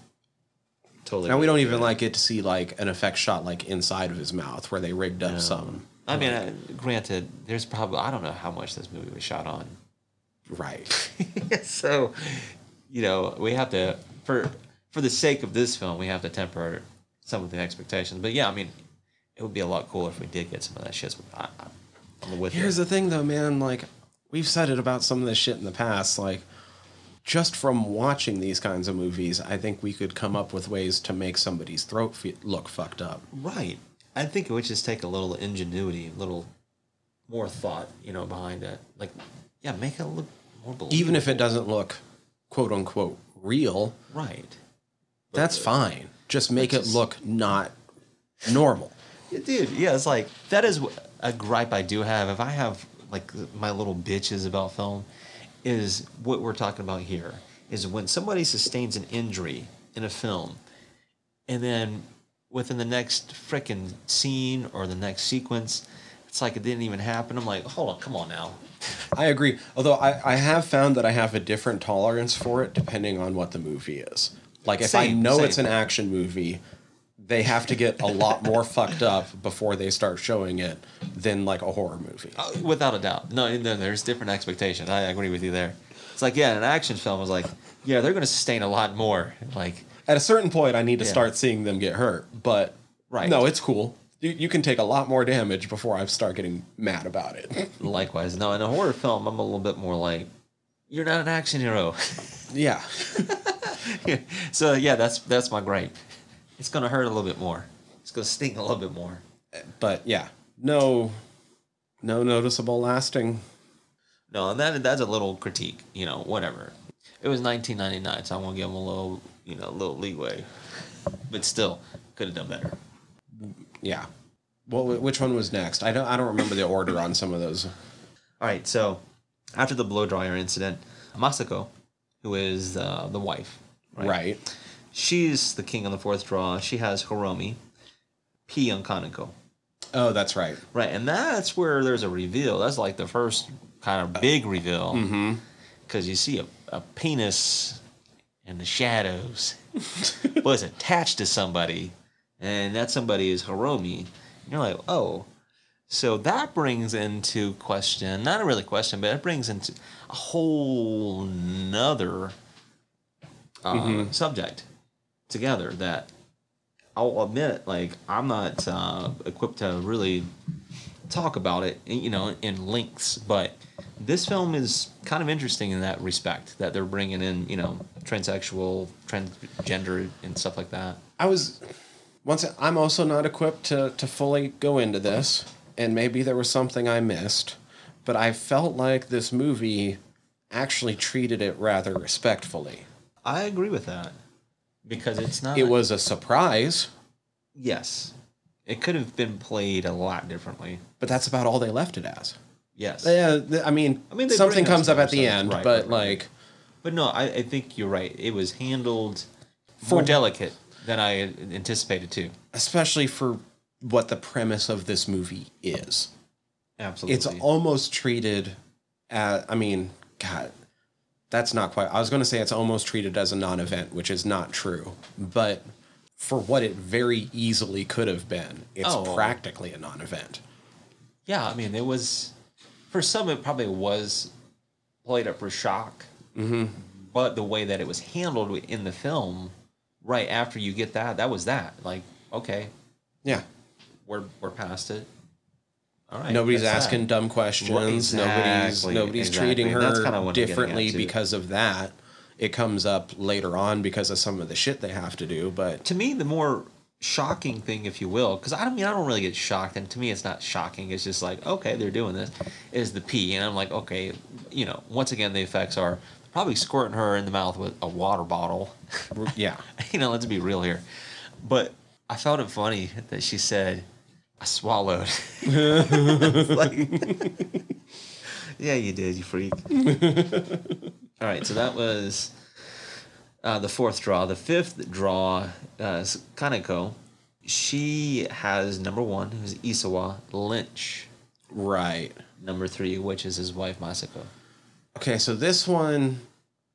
[SPEAKER 2] Totally.
[SPEAKER 1] now we don't even like get to see like an effect shot like inside of his mouth where they rigged up some.
[SPEAKER 2] I mean, uh, granted, there's probably I don't know how much this movie was shot on.
[SPEAKER 1] Right.
[SPEAKER 2] so, you know, we have to for for the sake of this film, we have to temper some of the expectations. But yeah, I mean, it would be a lot cooler if we did get some of that shit. I, I, I'm with
[SPEAKER 1] Here's the thing though, man, like we've said it about some of this shit in the past, like just from watching these kinds of movies, I think we could come up with ways to make somebody's throat fe- look fucked up.
[SPEAKER 2] right. I think it would just take a little ingenuity, a little more thought, you know, behind it. Like, yeah, make it look more believable.
[SPEAKER 1] Even if it doesn't look quote unquote real,
[SPEAKER 2] Right.
[SPEAKER 1] that's uh, fine. Just make it look not normal.
[SPEAKER 2] Yeah, dude, yeah, it's like that is a gripe I do have. If I have like my little bitches about film, is what we're talking about here is when somebody sustains an injury in a film, and then within the next freaking scene or the next sequence, it's like it didn't even happen. I'm like, hold on, come on now.
[SPEAKER 1] I agree. Although I, I have found that I have a different tolerance for it depending on what the movie is. Like if I know
[SPEAKER 2] same.
[SPEAKER 1] it's an action movie, they have to get a lot more fucked up before they start showing it than like a horror movie.
[SPEAKER 2] Uh, Without a doubt. No, no, there's different expectations. I agree with you there. It's like, yeah, an action film is like, yeah, they're going to sustain a lot more. Like,
[SPEAKER 1] At a certain point, I need to
[SPEAKER 2] Yeah.
[SPEAKER 1] start seeing them get hurt. But
[SPEAKER 2] Right.
[SPEAKER 1] no, it's cool. You, you can take a lot more damage before I start getting mad about it.
[SPEAKER 2] likewise. No, in a horror film, I'm a little bit more like, you're not an action hero.
[SPEAKER 1] yeah.
[SPEAKER 2] so yeah, that's that's my gripe. It's gonna hurt a little bit more. It's gonna sting a little bit more.
[SPEAKER 1] But yeah, no, no noticeable lasting.
[SPEAKER 2] No, and that that's a little critique. You know, whatever. It was 1999, so I'm gonna give them a little, you know, a little leeway. But still, could have done better.
[SPEAKER 1] Yeah. Well, which one was next? I don't. I don't remember the order on some of those.
[SPEAKER 2] All right, so after the blow dryer incident, Masako, who is uh, the wife,
[SPEAKER 1] Right.
[SPEAKER 2] She's the king on the fourth draw. She has Hiromi, P on Kanako.
[SPEAKER 1] Oh, that's right.
[SPEAKER 2] Right, and that's where there's a reveal. That's like the first kind of big reveal. Because you see a, a penis in the shadows was attached to somebody, and that somebody is Hiromi. And you're like, oh. So that brings into question, not a really question, but it brings into a whole nother uh, subject together that I'll admit, like I'm not uh, equipped to really talk about it, you know, in lengths. But this film is kind of interesting in that respect that they're bringing in, you know, transsexual, transgender, and stuff like that.
[SPEAKER 1] I was once. I'm also not equipped to to fully go into this, and maybe there was something I missed, but I felt like this movie actually treated it rather respectfully.
[SPEAKER 2] I agree with that because it's not.
[SPEAKER 1] It was a surprise,
[SPEAKER 2] yes, it could have been played a lot differently.
[SPEAKER 1] but that's about all they left it as.
[SPEAKER 2] Yes,
[SPEAKER 1] Yeah, th- I mean,
[SPEAKER 2] I mean, they
[SPEAKER 1] something
[SPEAKER 2] bring up
[SPEAKER 1] comes up at the
[SPEAKER 2] stuff.
[SPEAKER 1] end,
[SPEAKER 2] Right,
[SPEAKER 1] but
[SPEAKER 2] right, right.
[SPEAKER 1] like
[SPEAKER 2] but no, I, I think you're right. It was handled more delicate than I anticipated too.
[SPEAKER 1] especially for what the premise of this movie is.
[SPEAKER 2] Absolutely,
[SPEAKER 1] it's almost treated as i mean god that's not quite i was going to say it's almost treated as a non-event which is not true but for what it very easily could have been it's
[SPEAKER 2] Oh.
[SPEAKER 1] practically a non-event
[SPEAKER 2] Yeah, I mean, it was for some. It probably was played up for shock, mm-hmm. but the way that it was handled in the film, right after you get that, that was that. Like, okay,
[SPEAKER 1] yeah
[SPEAKER 2] we're we're past it. All right,
[SPEAKER 1] nobody's asking
[SPEAKER 2] that.
[SPEAKER 1] dumb questions
[SPEAKER 2] Right,
[SPEAKER 1] nobody's
[SPEAKER 2] exactly,
[SPEAKER 1] nobody's
[SPEAKER 2] exactly.
[SPEAKER 1] treating her
[SPEAKER 2] kinda what I'm getting
[SPEAKER 1] differently because of that it comes up later on because of some of the shit they have to do but
[SPEAKER 2] To me, the more shocking thing, if you will, because I don't mean I don't really get shocked, and to me, it's not shocking. It's just like, okay, they're doing this. Is the pee, and I'm like, okay, you know, once again, the effects are probably squirting her in the mouth with a water bottle.
[SPEAKER 1] yeah
[SPEAKER 2] you know, let's be real here. But I found it funny that she said, I swallowed. Like, yeah, you did, you freak. All right, so that was uh, the fourth draw. The fifth draw, uh, is Kanako. She has number one, who's Isawa Lynch.
[SPEAKER 1] right
[SPEAKER 2] Number three, which is his wife, Masako.
[SPEAKER 1] okay so this one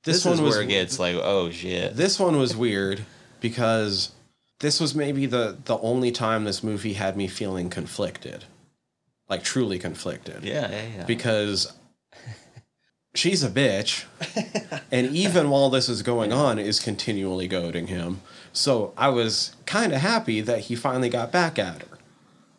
[SPEAKER 1] this,
[SPEAKER 2] This,
[SPEAKER 1] one
[SPEAKER 2] is
[SPEAKER 1] was
[SPEAKER 2] where it gets like, oh shit.
[SPEAKER 1] This one was weird because this was maybe the the only time this movie had me feeling conflicted. Like truly conflicted.
[SPEAKER 2] yeah, yeah, yeah.
[SPEAKER 1] Because she's a bitch and even while this is going on is continually goading him. So I was kind of happy that he finally got back at her.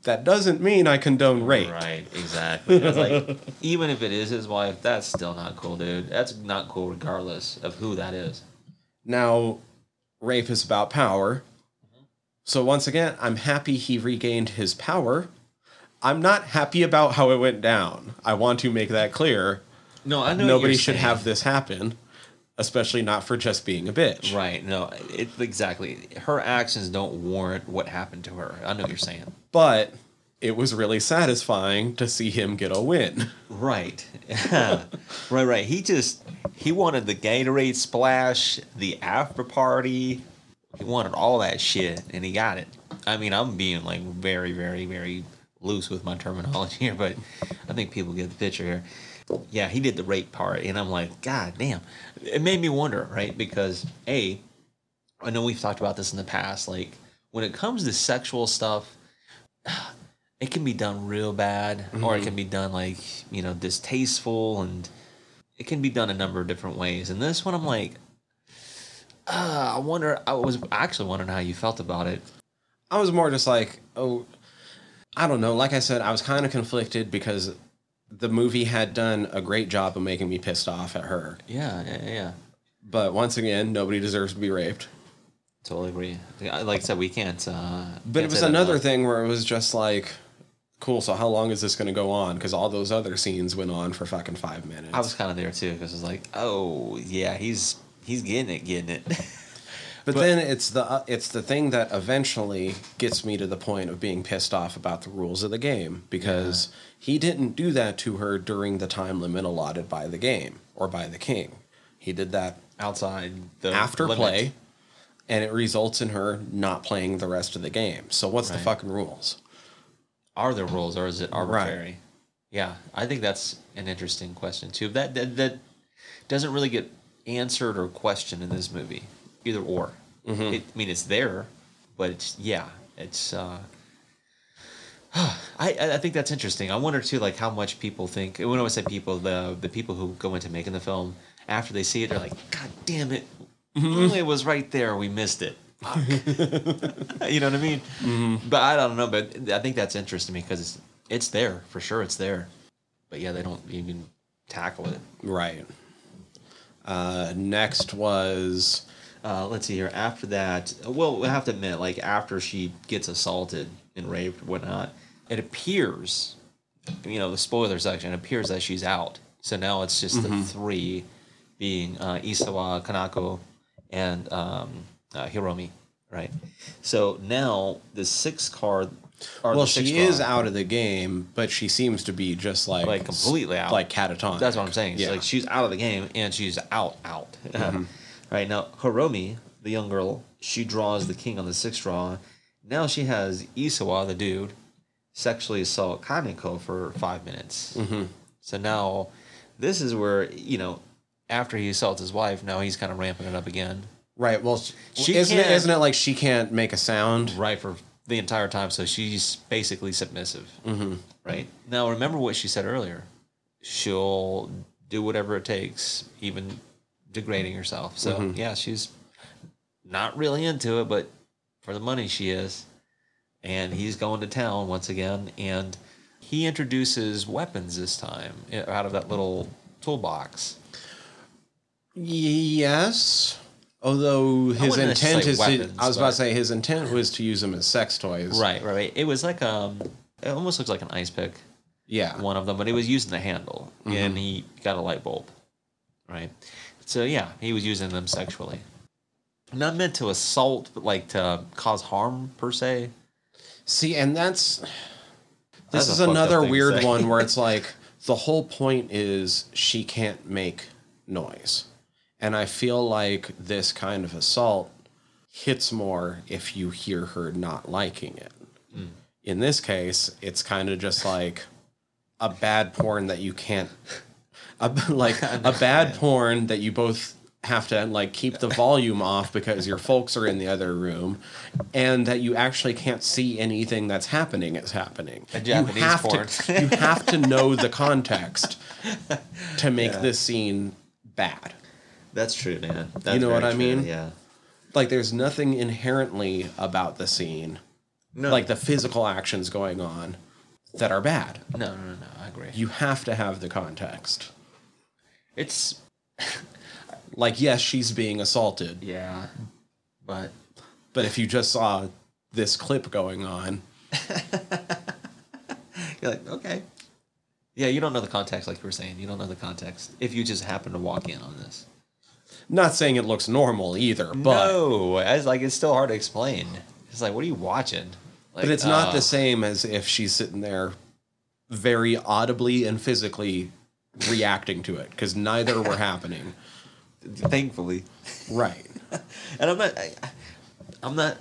[SPEAKER 1] That doesn't mean I condone rape.
[SPEAKER 2] Right, exactly. Like even if it is his wife, that's still not cool, dude. That's not cool regardless of who that is.
[SPEAKER 1] Now, rape is about power. So once again, I'm happy he regained his power. I'm not happy about how it went down. I want to make that clear.
[SPEAKER 2] No, I know
[SPEAKER 1] Nobody should have this happen. especially not for just being a bitch.
[SPEAKER 2] Right. No, it exactly. Her actions don't warrant what happened to her. I know what you're saying.
[SPEAKER 1] But it was really satisfying to see him get a win.
[SPEAKER 2] Right. right, right. He just he wanted the Gatorade splash, the after party. He wanted all that shit and he got it. I mean, I'm being like very, very, very loose with my terminology here, but I think people get the picture here. Yeah, he did the rape part, and I'm like, God damn. It made me wonder, right? Because A, I know we've talked about this in the past, like when it comes to sexual stuff, it can be done real bad or it mm-hmm. can be done like you know distasteful and it can be done a number of different ways and this one i'm like uh, i wonder i was actually wondering how you felt about it
[SPEAKER 1] I was more just like, oh, I don't know. Like I said, I was kind of conflicted because the movie had done a great job of making me pissed off at her.
[SPEAKER 2] yeah yeah yeah
[SPEAKER 1] But once again, nobody deserves to be raped.
[SPEAKER 2] totally agree like i said we can't uh
[SPEAKER 1] But
[SPEAKER 2] can't
[SPEAKER 1] it was another thing where it was just like, cool. So how long is this going to go on? Because all those other scenes went on for fucking five minutes.
[SPEAKER 2] i was kind of there too because it's like oh yeah he's he's getting it getting it
[SPEAKER 1] but, then it's the uh, it's the thing that eventually gets me to the point of being pissed off about the rules of the game because he didn't do that to her during the time limit allotted by the game or by the king. He did that
[SPEAKER 2] outside the
[SPEAKER 1] after
[SPEAKER 2] limit.
[SPEAKER 1] play, and it results in her not playing the rest of the game. So what's the fucking rules?
[SPEAKER 2] are there rules or is it arbitrary? Yeah, I think that's an interesting question too. That, that that doesn't really get answered or questioned in this movie, either or. Mm-hmm. It, I mean, it's there, but it's yeah, it's. uh I I think that's interesting. I wonder too, like how much people think. When I say people, the the people who go into making the film after they see it, they're like, "God damn it! Mm-hmm. It was right there. We missed it." Fuck." you know what I mean? Mm-hmm. But I don't know. But I think that's interesting because it's it's there for sure. It's there, but yeah, they don't even tackle it.
[SPEAKER 1] Right. Uh, next was
[SPEAKER 2] Uh, let's see here. After that, well, we have to admit, like after she gets assaulted and raped, and whatnot, it appears, you know, the spoiler section it appears that she's out. So now it's just the three, being uh, Isawa, Kanako, and um, uh, Hiromi, right? So now the sixth card.
[SPEAKER 1] Well, she is out of the game, but she seems to be just like
[SPEAKER 2] Like, completely out.
[SPEAKER 1] like catatonic.
[SPEAKER 2] That's what I'm saying.
[SPEAKER 1] Yeah.
[SPEAKER 2] Like she's out of the game and she's out, out. Mm-hmm. right now, Hiromi, the young girl, she draws the king on the sixth draw. Now she has Isawa, the dude, sexually assault Kanako for five minutes. Mm-hmm. So now, this is where you know, after he assaults his wife, now he's kind of ramping it up again.
[SPEAKER 1] right. Well, she, isn't it, isn't it like she can't make a sound?
[SPEAKER 2] right for the entire time. So she's basically submissive. Mm-hmm. Right now, remember what she said earlier. She'll do whatever it takes, even degrading herself. So yeah, she's not really into it, but for the money, she is. And he's going to town once again, and he introduces weapons this time eh, out of that little toolbox.
[SPEAKER 1] Yes. Although his intent is,
[SPEAKER 2] weapons,
[SPEAKER 1] to, I was about to say his intent was to use them as sex toys.
[SPEAKER 2] Right, right, right. It was like um, it almost looks like an ice pick.
[SPEAKER 1] Yeah.
[SPEAKER 2] one of them, but he was using the handle and he got a light bulb. Right. So yeah, he was using them sexually. Not meant to assault, but like to cause harm per se.
[SPEAKER 1] See, and that's
[SPEAKER 2] That's
[SPEAKER 1] this
[SPEAKER 2] a
[SPEAKER 1] is another weird one where it's like the whole point is she can't make noise. And I feel like this kind of assault hits more if you hear her not liking it.
[SPEAKER 2] Hmm.
[SPEAKER 1] In this case, it's kind of just like a bad porn that you can't a, like a bad porn that you both have to like keep the volume off because your folks are in the other room and that you actually can't see anything that's happening is happening.
[SPEAKER 2] A Japanese
[SPEAKER 1] you have
[SPEAKER 2] porn.
[SPEAKER 1] to you have to know the context to make this scene bad.
[SPEAKER 2] That's true, man. That's
[SPEAKER 1] You know what I
[SPEAKER 2] true,
[SPEAKER 1] mean?
[SPEAKER 2] Yeah.
[SPEAKER 1] Like there's nothing inherently about the scene,
[SPEAKER 2] No.
[SPEAKER 1] like the physical actions going on that are bad.
[SPEAKER 2] no, no, no, no. I agree.
[SPEAKER 1] You have to have the context.
[SPEAKER 2] It's
[SPEAKER 1] Like yes, she's being assaulted,
[SPEAKER 2] yeah, but
[SPEAKER 1] but if you just saw this clip going on,
[SPEAKER 2] you're like, okay. Yeah, you don't know the context, like you were saying. You don't know the context if you just happen to walk in on this.
[SPEAKER 1] Not saying it looks normal either, but
[SPEAKER 2] no, it's like it's still hard to explain. It's like, what are you watching? Like,
[SPEAKER 1] but it's not
[SPEAKER 2] uh,
[SPEAKER 1] the same as if she's sitting there very audibly and physically reacting to it because neither were happening.
[SPEAKER 2] Thankfully,
[SPEAKER 1] Right.
[SPEAKER 2] and I'm not. I, I'm not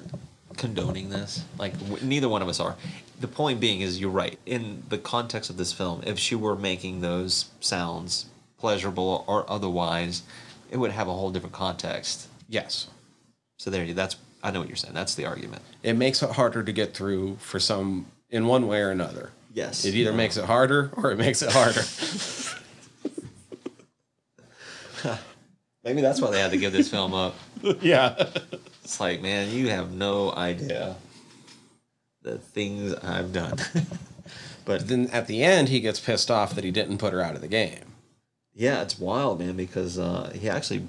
[SPEAKER 2] condoning this. Like w- neither one of us are. The point being is, you're right. In the context of this film, if she were making those sounds, pleasurable or otherwise, it would have a whole different context.
[SPEAKER 1] Yes.
[SPEAKER 2] So there, you. That's I know what you're saying. That's the argument.
[SPEAKER 1] It makes it harder to get through for some in one way or another.
[SPEAKER 2] Yes.
[SPEAKER 1] It either makes it harder or it makes it harder.
[SPEAKER 2] Maybe that's why they had to give this film up.
[SPEAKER 1] yeah.
[SPEAKER 2] It's like, man, you have no idea the things I've done. but
[SPEAKER 1] Then at the end, he gets pissed off that he didn't put her out of the game.
[SPEAKER 2] Yeah, it's wild, man, because uh, he actually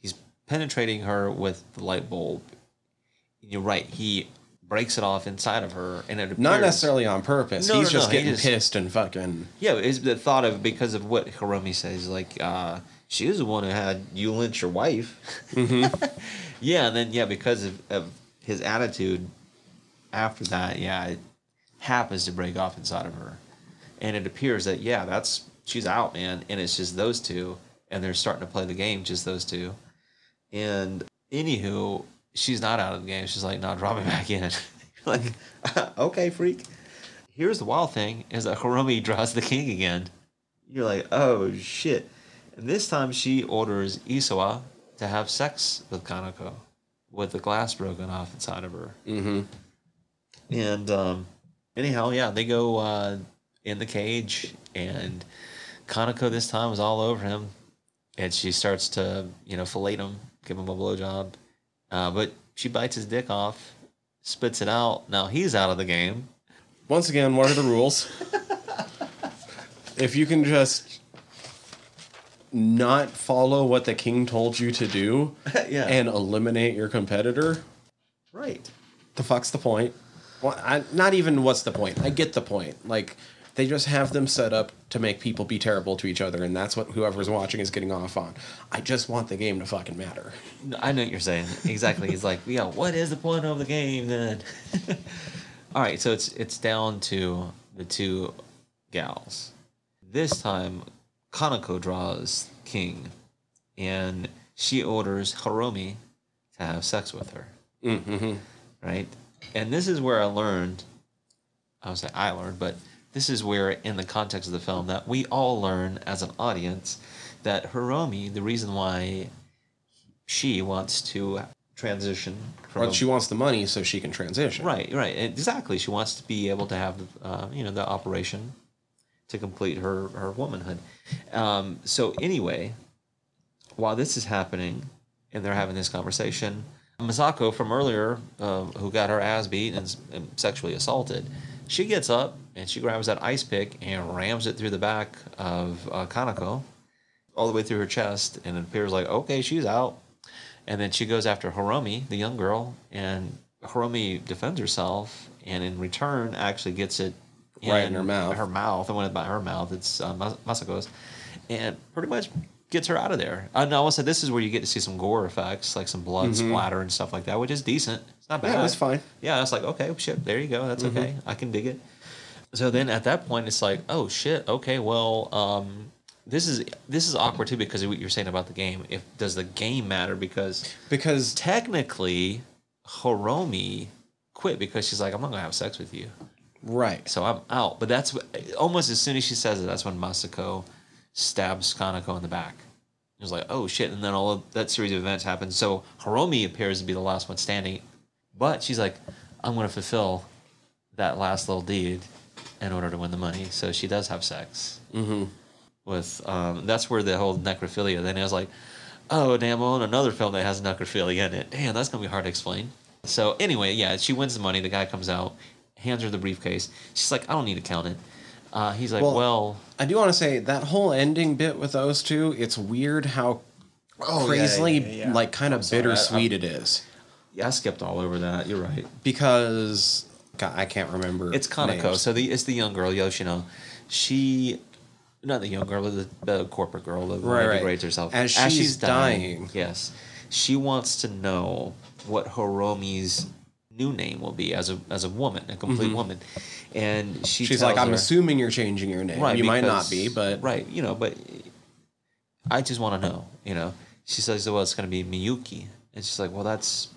[SPEAKER 2] he's penetrating her with the light bulb. You're right. He breaks it off inside of her, and it appears,
[SPEAKER 1] Not necessarily on purpose.
[SPEAKER 2] No,
[SPEAKER 1] He's
[SPEAKER 2] no,
[SPEAKER 1] just
[SPEAKER 2] no, he
[SPEAKER 1] getting
[SPEAKER 2] just-
[SPEAKER 1] pissed and fucking.
[SPEAKER 2] Yeah, it's the thought of because of what Hiromi says, like uh, she was the one who had you lynch your wife. yeah, and then yeah, because of, of his attitude after that, yeah, it happens to break off inside of her, and it appears that yeah, that's she's out, man, and it's just those two, and they're starting to play the game, just those two, and anywho, she's not out of the game. She's like, no, drop me back in. like, okay, freak here's the wild thing is that Hiromi draws the king again. You're like, oh shit. And this time she orders Isawa to have sex with Kanako with the glass broken off inside of her.
[SPEAKER 1] Mm-hmm.
[SPEAKER 2] And um, anyhow, yeah, they go uh, in the cage, and Kanako this time is all over him, and she starts to you know fillet him, give him a blowjob, uh, but she bites his dick off, spits it out. Now he's out of the game.
[SPEAKER 1] Once again, what are the rules? if you can just not follow what the king told you to do
[SPEAKER 2] yeah,
[SPEAKER 1] and eliminate your competitor,
[SPEAKER 2] right.
[SPEAKER 1] the fuck's the point? Well, I, not even what's the point. I get the point. Like they just have them set up to make people be terrible to each other, and that's what whoever's watching is getting off on. I just want the game to fucking matter.
[SPEAKER 2] I know what you're saying. Exactly. He's like, yeah, what is the point of the game then? All right, so it's it's down to the two gals. This time, Kanako draws king, and she orders Hiromi to have sex with her.
[SPEAKER 1] Mm-hmm.
[SPEAKER 2] Right, and this is where I learned. I was say I learned, but this is where, in the context of the film, that we all learn as an audience that Hiromi, the reason why she wants to transition from
[SPEAKER 1] Or she wants the money so she can transition.
[SPEAKER 2] right right exactly she wants to be able to have uh, you know the operation to complete her her womanhood um, so anyway while this is happening and they're having this conversation Masako from earlier uh, who got her ass beat and, and sexually assaulted she gets up and she grabs that ice pick and rams it through the back of uh, Kanako all the way through her chest and it appears like okay she's out and then she goes after Hiromi, the young girl, and Hiromi defends herself, and in return, actually gets it
[SPEAKER 1] Right in her mouth.
[SPEAKER 2] Her mouth. I went by her mouth. It's uh, Mas- Masako's, and pretty much gets her out of there. And I will say this is where you get to see some gore effects, like some blood splatter and stuff like that, which is decent. It's not bad.
[SPEAKER 1] Mm-hmm. Yeah, that's fine.
[SPEAKER 2] Yeah, it's like okay, shit, there you go. That's
[SPEAKER 1] Mm-hmm.
[SPEAKER 2] okay. I can dig it. So then at that point, it's like, oh shit, okay, well, um, this is this is awkward too because of what you're saying about the game. If does the game matter? Because
[SPEAKER 1] Because
[SPEAKER 2] technically, Hiromi quit because she's like, I'm not gonna have sex with you,
[SPEAKER 1] right.
[SPEAKER 2] so I'm out. But that's almost as soon as she says it, that's when Masako stabs Kanako in the back. It was like, oh shit, and then all of that series of events happens. So Hiromi appears to be the last one standing, but she's like, I'm gonna fulfill that last little deed in order to win the money. So she does have sex
[SPEAKER 1] Mm-hmm.
[SPEAKER 2] with um, that's where the whole necrophilia. Then I was like, oh damn, well, another film that has necrophilia in it. Damn, that's gonna be hard to explain. So anyway, yeah, she wins the money. The guy comes out, hands her the briefcase. She's like, I don't need to count it. Uh, he's like,
[SPEAKER 1] Well-
[SPEAKER 2] well,
[SPEAKER 1] I do want to say that whole ending bit with those two, it's weird how
[SPEAKER 2] Oh, yeah,
[SPEAKER 1] crazily,
[SPEAKER 2] yeah, yeah.
[SPEAKER 1] like, kind of
[SPEAKER 2] sorry, I-
[SPEAKER 1] bittersweet it is.
[SPEAKER 2] yeah, I skipped all over that. You're right.
[SPEAKER 1] Because God, I can't remember.
[SPEAKER 2] It's Kanako.
[SPEAKER 1] names.
[SPEAKER 2] So the it's the young girl Yoshino. She not the young girl, but the, the corporate girl, the
[SPEAKER 1] Right,
[SPEAKER 2] right,
[SPEAKER 1] right.
[SPEAKER 2] degrades herself
[SPEAKER 1] As she's dying.
[SPEAKER 2] Yes, she wants to know what Hiromi's new name will be as a as a woman, a complete woman, and she
[SPEAKER 1] Mm-hmm. She's like, I'm
[SPEAKER 2] her-
[SPEAKER 1] assuming you're changing your name. you might not be, but
[SPEAKER 2] right, you know, but I just want to know, you know. She says, well, it's going to be Miyuki, and she's like, well, that's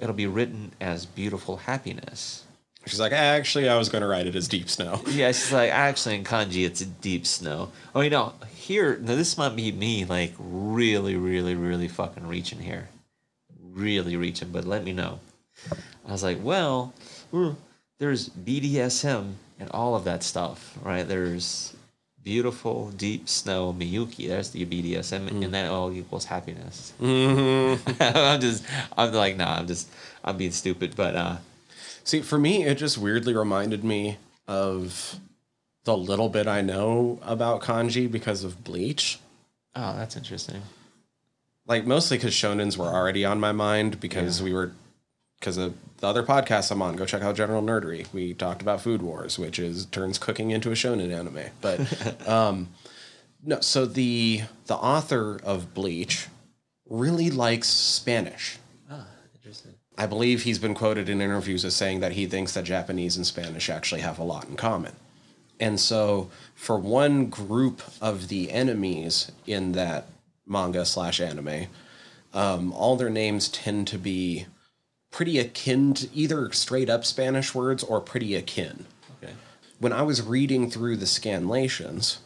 [SPEAKER 2] it'll be written as beautiful happiness.
[SPEAKER 1] she's like, actually, I was going to write it as Deep Snow.
[SPEAKER 2] Yeah, she's like, actually, in kanji, it's a deep snow. Oh, you know, here, now this might be me, like, really, really, really fucking reaching here. Really reaching, but let me know. I was like, well, mm, there's BDSM and all of that stuff, right? There's beautiful, deep snow, Miyuki. There's the BDSM, and that all equals happiness. I'm just, I'm like, nah, I'm just, I'm being stupid, but, uh,
[SPEAKER 1] See, for me, it just weirdly reminded me of the little bit I know about kanji because of Bleach.
[SPEAKER 2] oh, that's interesting.
[SPEAKER 1] Like mostly because shonens were already on my mind because we were because of the other podcasts I'm on. Go check out General Nerdery. We talked about Food Wars, which is turns cooking into a shonen anime. But um, no, so the the author of Bleach really likes Spanish.
[SPEAKER 2] Ah, interesting.
[SPEAKER 1] I believe he's been quoted in interviews as saying that he thinks that Japanese and Spanish actually have a lot in common. And so, for one group of the enemies in that manga slash anime, um, all their names tend to be pretty akin to either straight up Spanish words or pretty akin.
[SPEAKER 2] Okay.
[SPEAKER 1] When I was reading through the scanlations,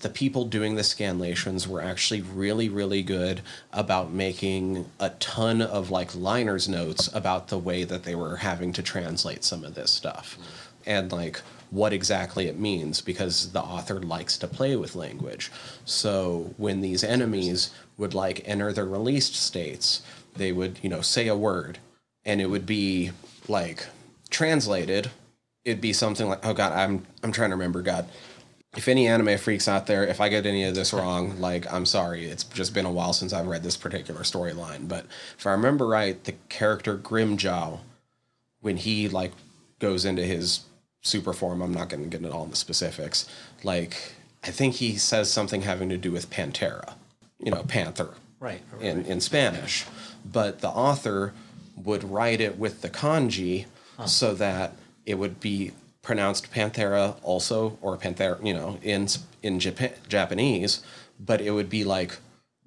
[SPEAKER 1] the people doing the scanlations were actually really, really good about making a ton of like liners notes about the way that they were having to translate some of this stuff and like what exactly it means because the author likes to play with language. So when these enemies would like enter their released states, they would, you know, say a word and it would be like translated it'd be something like oh god i'm i'm trying to remember god. If any anime freaks out there if i get any of this wrong like i'm sorry it's just been a while since i've read this particular storyline but if i remember right the character Grimmjow when he like goes into his super form i'm not going to get into all the specifics like i think he says something having to do with pantera you know panther
[SPEAKER 2] Right.
[SPEAKER 1] in, in Spanish, but the author would write it with the kanji so that it would be pronounced Panthera also, or Panthera, you know, in in Japan, Japanese, but it would be like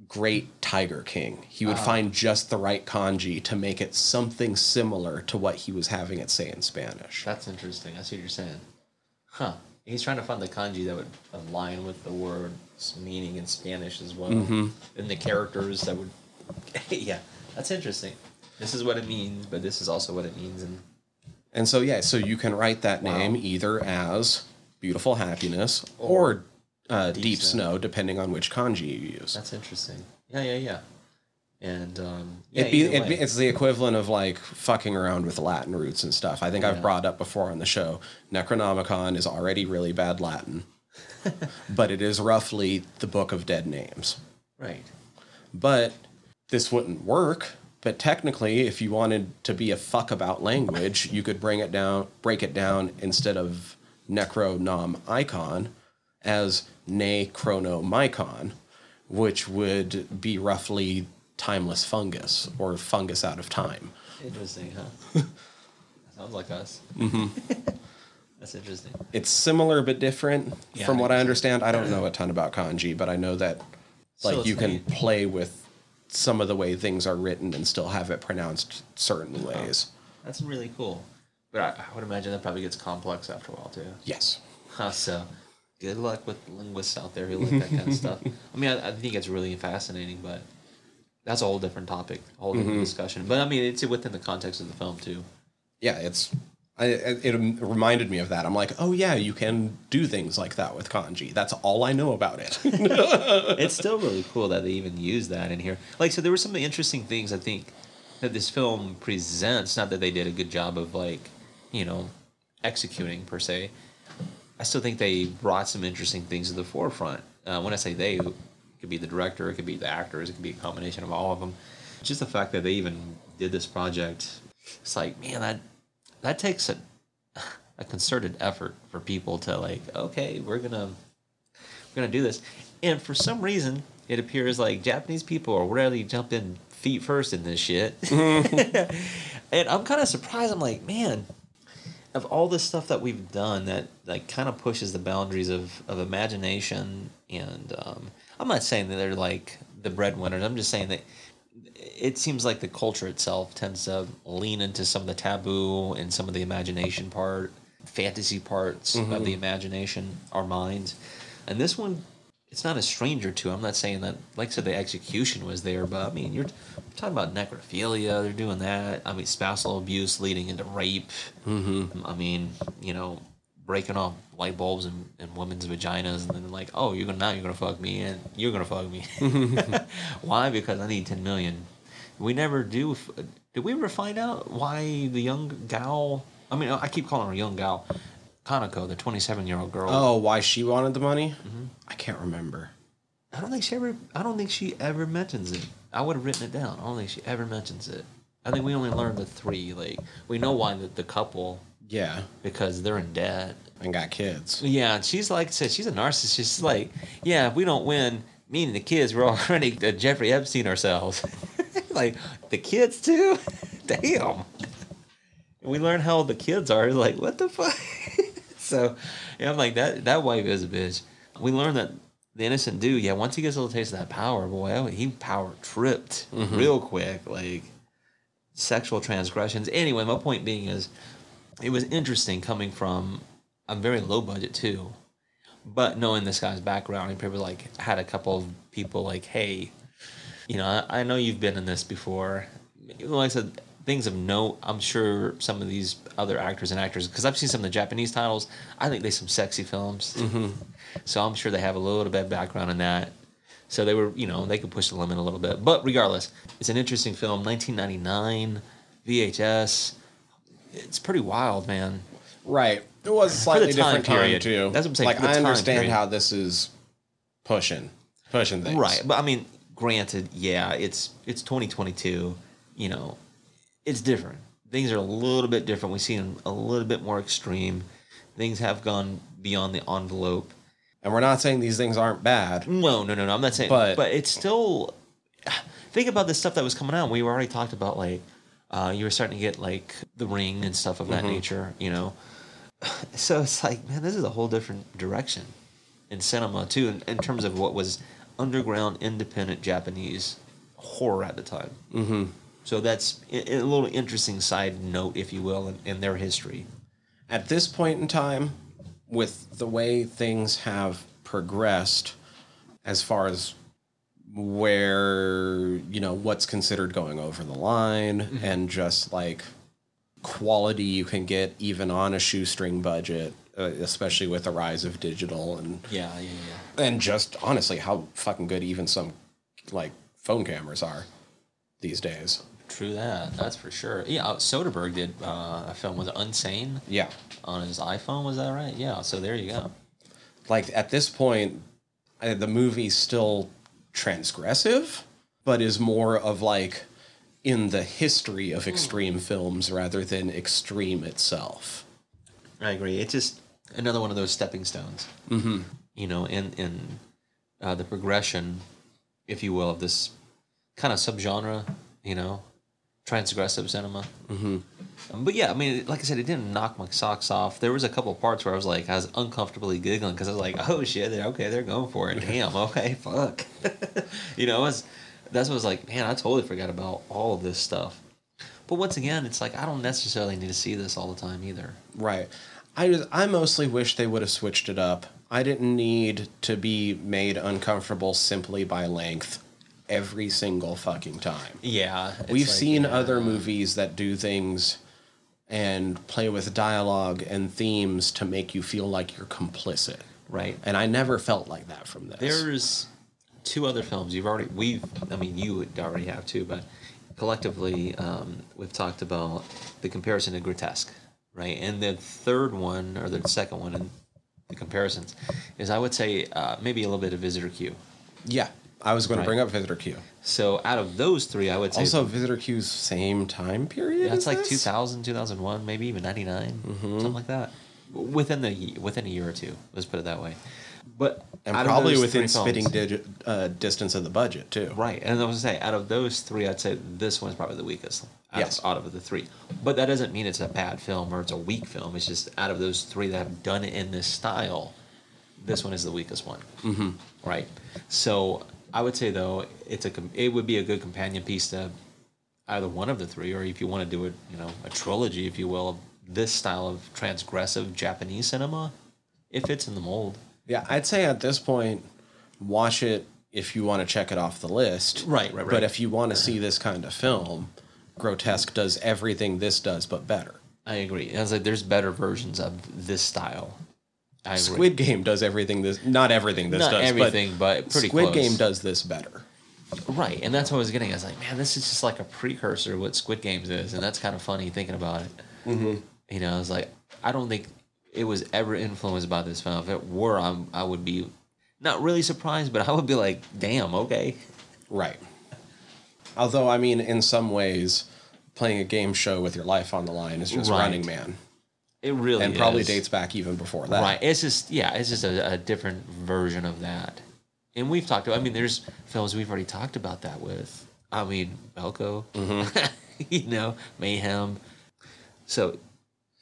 [SPEAKER 1] Great Tiger King. He would ah. find just the right kanji to make it something similar to what he was having it say in Spanish.
[SPEAKER 2] That's interesting. I see what you're saying. Huh. He's trying to find the kanji that would align with the word's meaning in Spanish as well. Mm-hmm. And the characters that would. yeah, that's interesting. This is what it means, but this is also what it means. And
[SPEAKER 1] And so, yeah, so you can write that name either as Beautiful Happiness or, uh, Deep,
[SPEAKER 2] Snow.
[SPEAKER 1] Snow, depending on which kanji you use.
[SPEAKER 2] that's interesting. Yeah, yeah, yeah. And um, yeah,
[SPEAKER 1] It'd be, it'd be, it's the equivalent of like fucking around with Latin roots and stuff. I think I've brought up before on the show. Necronomicon is already really bad Latin, but it is roughly the Book of Dead Names.
[SPEAKER 2] right.
[SPEAKER 1] But this wouldn't work. But technically, if you wanted to be a fuck about language, you could bring it down, break it down instead of Necronom icon as Ne Chronomicon, which would be roughly timeless fungus or fungus out of time.
[SPEAKER 2] Interesting, huh? Sounds like us. Mm-hmm. that's interesting.
[SPEAKER 1] It's similar but different
[SPEAKER 2] Yeah,
[SPEAKER 1] from what I understand. I don't know a ton about kanji, but I know that like
[SPEAKER 2] it's
[SPEAKER 1] you can
[SPEAKER 2] neat.
[SPEAKER 1] play with some of the way things are written and still have it pronounced certain ways.
[SPEAKER 2] That's really cool. But I, I would imagine that probably gets complex after a while too.
[SPEAKER 1] Yes.
[SPEAKER 2] Huh, so good luck with linguists out there who like that kind of stuff. I mean, I, I think it's really fascinating, but that's a whole different topic, a whole different mm-hmm. discussion. But I mean, it's within the context of the film too.
[SPEAKER 1] Yeah, it's I, it reminded me of that. I'm like, oh yeah, you can do things like that with kanji. That's all I know about it.
[SPEAKER 2] it's still really cool that they even use that in here. Like, so there were some interesting things I think that this film presents. Not that they did a good job of like, you know, executing per se. I still think they brought some interesting things to the forefront. Uh, when I say they, it could be the director, it could be the actors, it could be a combination of all of them. Just the fact that they even did this project, it's like, man, that that takes a a concerted effort for people to like, okay, we're gonna we're gonna do this. And for some reason, it appears like Japanese people are rarely jumping feet first in this shit. and I'm kind of surprised. I'm like, man, of all the stuff that we've done that like kind of pushes the boundaries of, of imagination and um, I'm not saying that they're like the breadwinners. I'm just saying that it seems like the culture itself tends to lean into some of the taboo and some of the imagination part, fantasy parts of the imagination, our minds. And this one, it's not a stranger to. I'm not saying that, like I said, the execution was there, but I mean, you're talking about necrophilia. They're doing that. I mean, spousal abuse leading into rape. Mm-hmm. I mean, you know, breaking off light bulbs in, in women's vaginas, and then like, oh, you're gonna now you're gonna fuck me, and you're gonna fuck me. Why? Because I need ten million. We never do. Did we ever find out why the young gal? I mean, I keep calling her young gal. Kanako, the 27 year old girl.
[SPEAKER 1] Oh, why she wanted the money? I can't remember.
[SPEAKER 2] I don't think she ever. I don't think she ever mentions it. I would have written it down. I don't think she ever mentions it. I think we only learned the three. Like we know why the, the couple
[SPEAKER 1] Yeah,
[SPEAKER 2] because they're in debt.
[SPEAKER 1] and got kids.
[SPEAKER 2] Yeah, and she's like I said, she's a narcissist. She's like, yeah, if we don't win, me and the kids, we're already uh, Jeffrey Epstein ourselves. like the kids too. Damn. And we learn how old the kids are. Like what the fuck. so, yeah, I'm like that. That wife is a bitch. We learn that the innocent dude. Yeah, once he gets a little taste of that power, boy, oh, he power tripped mm-hmm. real quick. Like sexual transgressions. Anyway, my point being is, it was interesting coming from a very low budget too, but knowing this guy's background, he probably like had a couple of people like, hey, you know, I, I know you've been in this before. Like I said, things of note. I'm sure some of these other actors and actors, because I've seen some of the Japanese titles. I think they some sexy films. Mm-hmm. So I'm sure they have a little bit of background in that. So they were, you know, they could push the limit a little bit. But regardless, it's an interesting film. 1999, VHS. It's pretty wild, man.
[SPEAKER 1] Right. It was a slightly
[SPEAKER 2] time
[SPEAKER 1] different time
[SPEAKER 2] period.
[SPEAKER 1] too.
[SPEAKER 2] That's what I'm saying,
[SPEAKER 1] Like I understand
[SPEAKER 2] period.
[SPEAKER 1] how this is pushing, pushing things.
[SPEAKER 2] Right, but I mean, granted, yeah, it's it's 2022. You know, it's different. Things are a little bit different. We see them a little bit more extreme. Things have gone beyond the envelope.
[SPEAKER 1] And we're not saying these things aren't bad.
[SPEAKER 2] No, no, no, no. I'm not saying,
[SPEAKER 1] But-
[SPEAKER 2] but it's still. Think about the stuff that was coming out. We already talked about like uh, you were starting to get like the ring and stuff of that nature. You know, so it's like man, this is a whole different direction in cinema too, in, in terms of what was underground, independent Japanese horror at the time. Mm-hmm. So that's a, a little interesting side note, if you will, in, in their history.
[SPEAKER 1] At this point in time, with the way things have progressed, as far as where you know what's considered going over the line,
[SPEAKER 2] Mm-hmm.
[SPEAKER 1] and just like quality you can get even on a shoestring budget, especially with the rise of digital and
[SPEAKER 2] Yeah, yeah, yeah.
[SPEAKER 1] and just honestly how fucking good even some like phone cameras are these days.
[SPEAKER 2] True that. That's for sure. Yeah, uh, Soderbergh did uh, a film with it Unsane
[SPEAKER 1] Yeah.
[SPEAKER 2] on his iPhone. Was that right? Yeah. So there you go.
[SPEAKER 1] Like at this point, uh, the movie's still transgressive, but is more of like in the history of extreme films rather than extreme itself.
[SPEAKER 2] I agree. It just another one of those stepping stones. Mm-hmm. You know, in in uh, the progression, if you will, of this kind of subgenre. You know, transgressive cinema. Mm-hmm. Um, but yeah, I mean, like I said, it didn't knock my socks off. There was a couple parts where I was like, I was uncomfortably giggling because I was like, oh shit, they're okay, they're going for it. Damn, okay, fuck. you know, it was, that's what I was like, man, I totally forgot about all of this stuff. But once again, it's like I don't necessarily need to see this all the time either.
[SPEAKER 1] Right. I just, I mostly wish they would have switched it up. I didn't need to be made uncomfortable simply by length every single fucking time.
[SPEAKER 2] Yeah,
[SPEAKER 1] We've
[SPEAKER 2] like,
[SPEAKER 1] seen
[SPEAKER 2] yeah.
[SPEAKER 1] other movies that do things and play with dialogue and themes to make you feel like you're complicit.
[SPEAKER 2] right.
[SPEAKER 1] And I never felt like that from this.
[SPEAKER 2] There's two other films you've already we've I mean you would already have too, but collectively um, we've talked about the comparison to grotesque, right? And the third one or the second one in the comparisons is I would say uh, maybe a little bit of Visitor Q.
[SPEAKER 1] yeah, I was going
[SPEAKER 2] Right.
[SPEAKER 1] to bring up Visitor Q.
[SPEAKER 2] So out of those three, I would say
[SPEAKER 1] Also, Visitor Q's same time period.
[SPEAKER 2] that's like
[SPEAKER 1] this?
[SPEAKER 2] 2000, 2001, maybe even 99, something like that. within the within a year or two. Let's put it that way. But
[SPEAKER 1] and probably within spitting digit, uh, distance of the budget too.
[SPEAKER 2] Right, and I was gonna say, out of those three, I'd say this one's probably the weakest. Out
[SPEAKER 1] Yes.
[SPEAKER 2] Of, out of the three, but that doesn't mean it's a bad film or it's a weak film. It's just out of those three that have done it in this style, this one is the weakest one. Mm-hmm. Right. So I would say though, it's a it would be a good companion piece to either one of the three, or if you want to do it, you know, a trilogy, if you will, of this style of transgressive Japanese cinema, it fits in the mold.
[SPEAKER 1] Yeah, I'd say at this point, watch it if you want to check it off the list.
[SPEAKER 2] Right, right, right.
[SPEAKER 1] But if you want to see this kind of film, Grotesque does everything this does, but better.
[SPEAKER 2] I agree. I was like, there's better versions of this style. I agree.
[SPEAKER 1] Squid Game does everything this, not everything this
[SPEAKER 2] Not
[SPEAKER 1] does,
[SPEAKER 2] everything, but
[SPEAKER 1] but
[SPEAKER 2] pretty
[SPEAKER 1] Squid
[SPEAKER 2] close.
[SPEAKER 1] Game does this better.
[SPEAKER 2] Right, and that's what I was getting. I was like, man, this is just like a precursor to what Squid Games is, and that's kind of funny thinking about it. Mm-hmm. You know, I was like, I don't think it was ever influenced by this film. If it were, I'm, I would be not really surprised, but I would be like, damn, okay.
[SPEAKER 1] Right. Although, I mean, in some ways, playing a game show with your life on the line is just
[SPEAKER 2] Right.
[SPEAKER 1] Running Man,
[SPEAKER 2] It really
[SPEAKER 1] and probably dates back even before that.
[SPEAKER 2] Right, it's just yeah, it's just a, a different version of that. And we've talked about. I mean, there's films we've already talked about that with. I mean, Belko, mm-hmm. you know, Mayhem. So,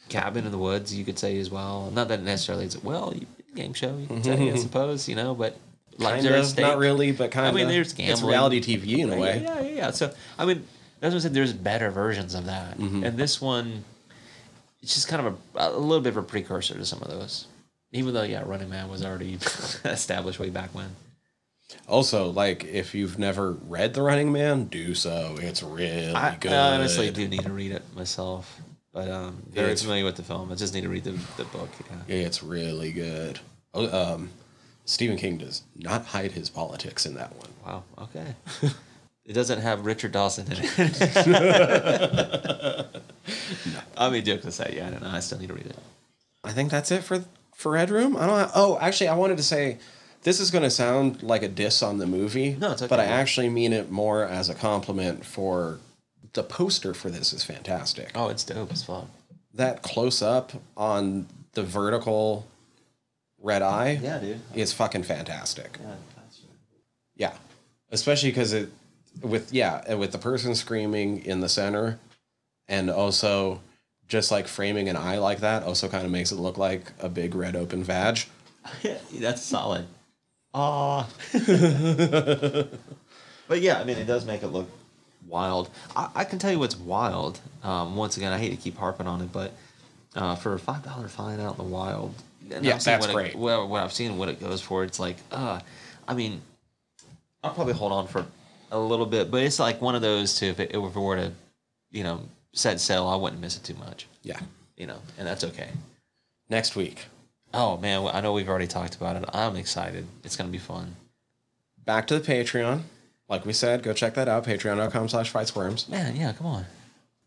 [SPEAKER 2] Cabin in the Woods, you could say as well. Not that necessarily it's well, you- game show, you could say, I suppose, you know, but like
[SPEAKER 1] Kind of, not really, but kind of.
[SPEAKER 2] I mean, there's
[SPEAKER 1] It's reality TV in a way.
[SPEAKER 2] Yeah, yeah, yeah. So I mean, that's what I said. There's better versions of that,
[SPEAKER 1] Mm-hmm.
[SPEAKER 2] and this one, it's just kind of a, a little bit of a precursor to some of those. Even though, yeah, Running Man was already established way back when.
[SPEAKER 1] Also, like if you've never read The Running Man, do so. It's really
[SPEAKER 2] I,
[SPEAKER 1] good.
[SPEAKER 2] I honestly do need to read it myself, but um, very
[SPEAKER 1] It's-
[SPEAKER 2] familiar with the film. I just need to read the, the book. Yeah.
[SPEAKER 1] It's really good. Oh, um, Stephen King does not hide his politics in that one.
[SPEAKER 2] Wow. Okay. it doesn't have Richard Dawson in it. I mean, jokes aside, yeah, I don't know. I still need to read it.
[SPEAKER 1] I think that's it for for Red Room. I don't. Have, oh, actually, I wanted to say this is going to sound like a diss on the movie.
[SPEAKER 2] No, it's okay.
[SPEAKER 1] But I actually mean it more as a compliment for the poster for this is fantastic.
[SPEAKER 2] Oh, it's dope as fuck.
[SPEAKER 1] That close up on the vertical red eye
[SPEAKER 2] Yeah, dude.
[SPEAKER 1] is fucking fantastic.
[SPEAKER 2] Yeah,
[SPEAKER 1] Yeah, especially because it with yeah with the person screaming in the center, and also just like framing an eye like that also kind of makes it look like a big red open vag.
[SPEAKER 2] That's solid. Ah. but yeah, I mean, it does make it look wild. I, I can tell you what's wild. Um, once again, I hate to keep harping on it, but uh, for a five dollar fine out in the wild, and
[SPEAKER 1] Yeah,
[SPEAKER 2] I've seen
[SPEAKER 1] that's
[SPEAKER 2] what it-
[SPEAKER 1] great.
[SPEAKER 2] well, what I've seen what it goes for, it's like, uh, I mean, I'll probably hold on for a little bit, but it's like one of those too. If it, if it were to, you know, set sail, I wouldn't miss it too much.
[SPEAKER 1] Yeah.
[SPEAKER 2] You know, and that's okay.
[SPEAKER 1] Next week,
[SPEAKER 2] Oh man, I know we've already talked about it. I'm excited. It's gonna be fun.
[SPEAKER 1] back to the Patreon. Like we said, go check that out. Patreon.com slash fried squirms.
[SPEAKER 2] Man, yeah, come on.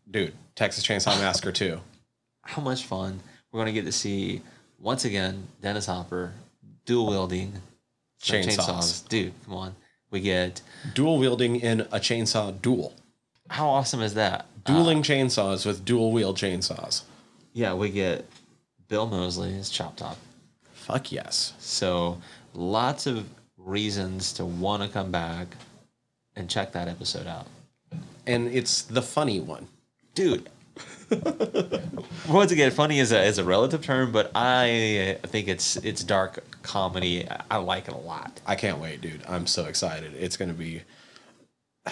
[SPEAKER 1] Dude, Texas Chainsaw Massacre 2.
[SPEAKER 2] How much fun we're gonna get to see once again Dennis Hopper dual wielding some
[SPEAKER 1] Chainsaws.
[SPEAKER 2] Dude, come on. We get
[SPEAKER 1] Dual wielding in a chainsaw duel.
[SPEAKER 2] how awesome is that?
[SPEAKER 1] Dueling uh, chainsaws with dual wield chainsaws.
[SPEAKER 2] Yeah, we get Bill Moseley as Chop Top.
[SPEAKER 1] Fuck yes.
[SPEAKER 2] So lots of reasons to want to come back and check that episode out.
[SPEAKER 1] And it's the funny one.
[SPEAKER 2] dude. Once again, funny is a is a relative term, but I think it's it's dark comedy. I like it a lot.
[SPEAKER 1] I can't wait, dude. I'm so excited. It's going to be.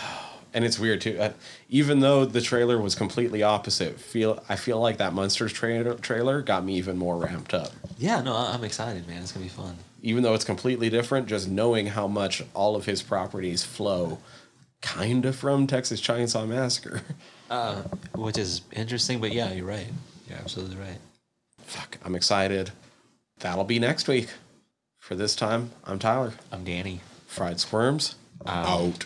[SPEAKER 1] And it's weird too. Uh, even though the trailer was completely opposite, feel I feel like that Munsters trailer trailer got me even more ramped up.
[SPEAKER 2] Yeah, no, I'm excited, man. It's gonna be fun.
[SPEAKER 1] Even though it's completely different, just knowing how much all of his properties flow, kind of from Texas Chainsaw Massacre.
[SPEAKER 2] Uh, which is interesting, but yeah, you're right. You're absolutely right.
[SPEAKER 1] Fuck, I'm excited. That'll be next week. For this time, I'm Tyler.
[SPEAKER 2] I'm Danny.
[SPEAKER 1] Fried Squirms out.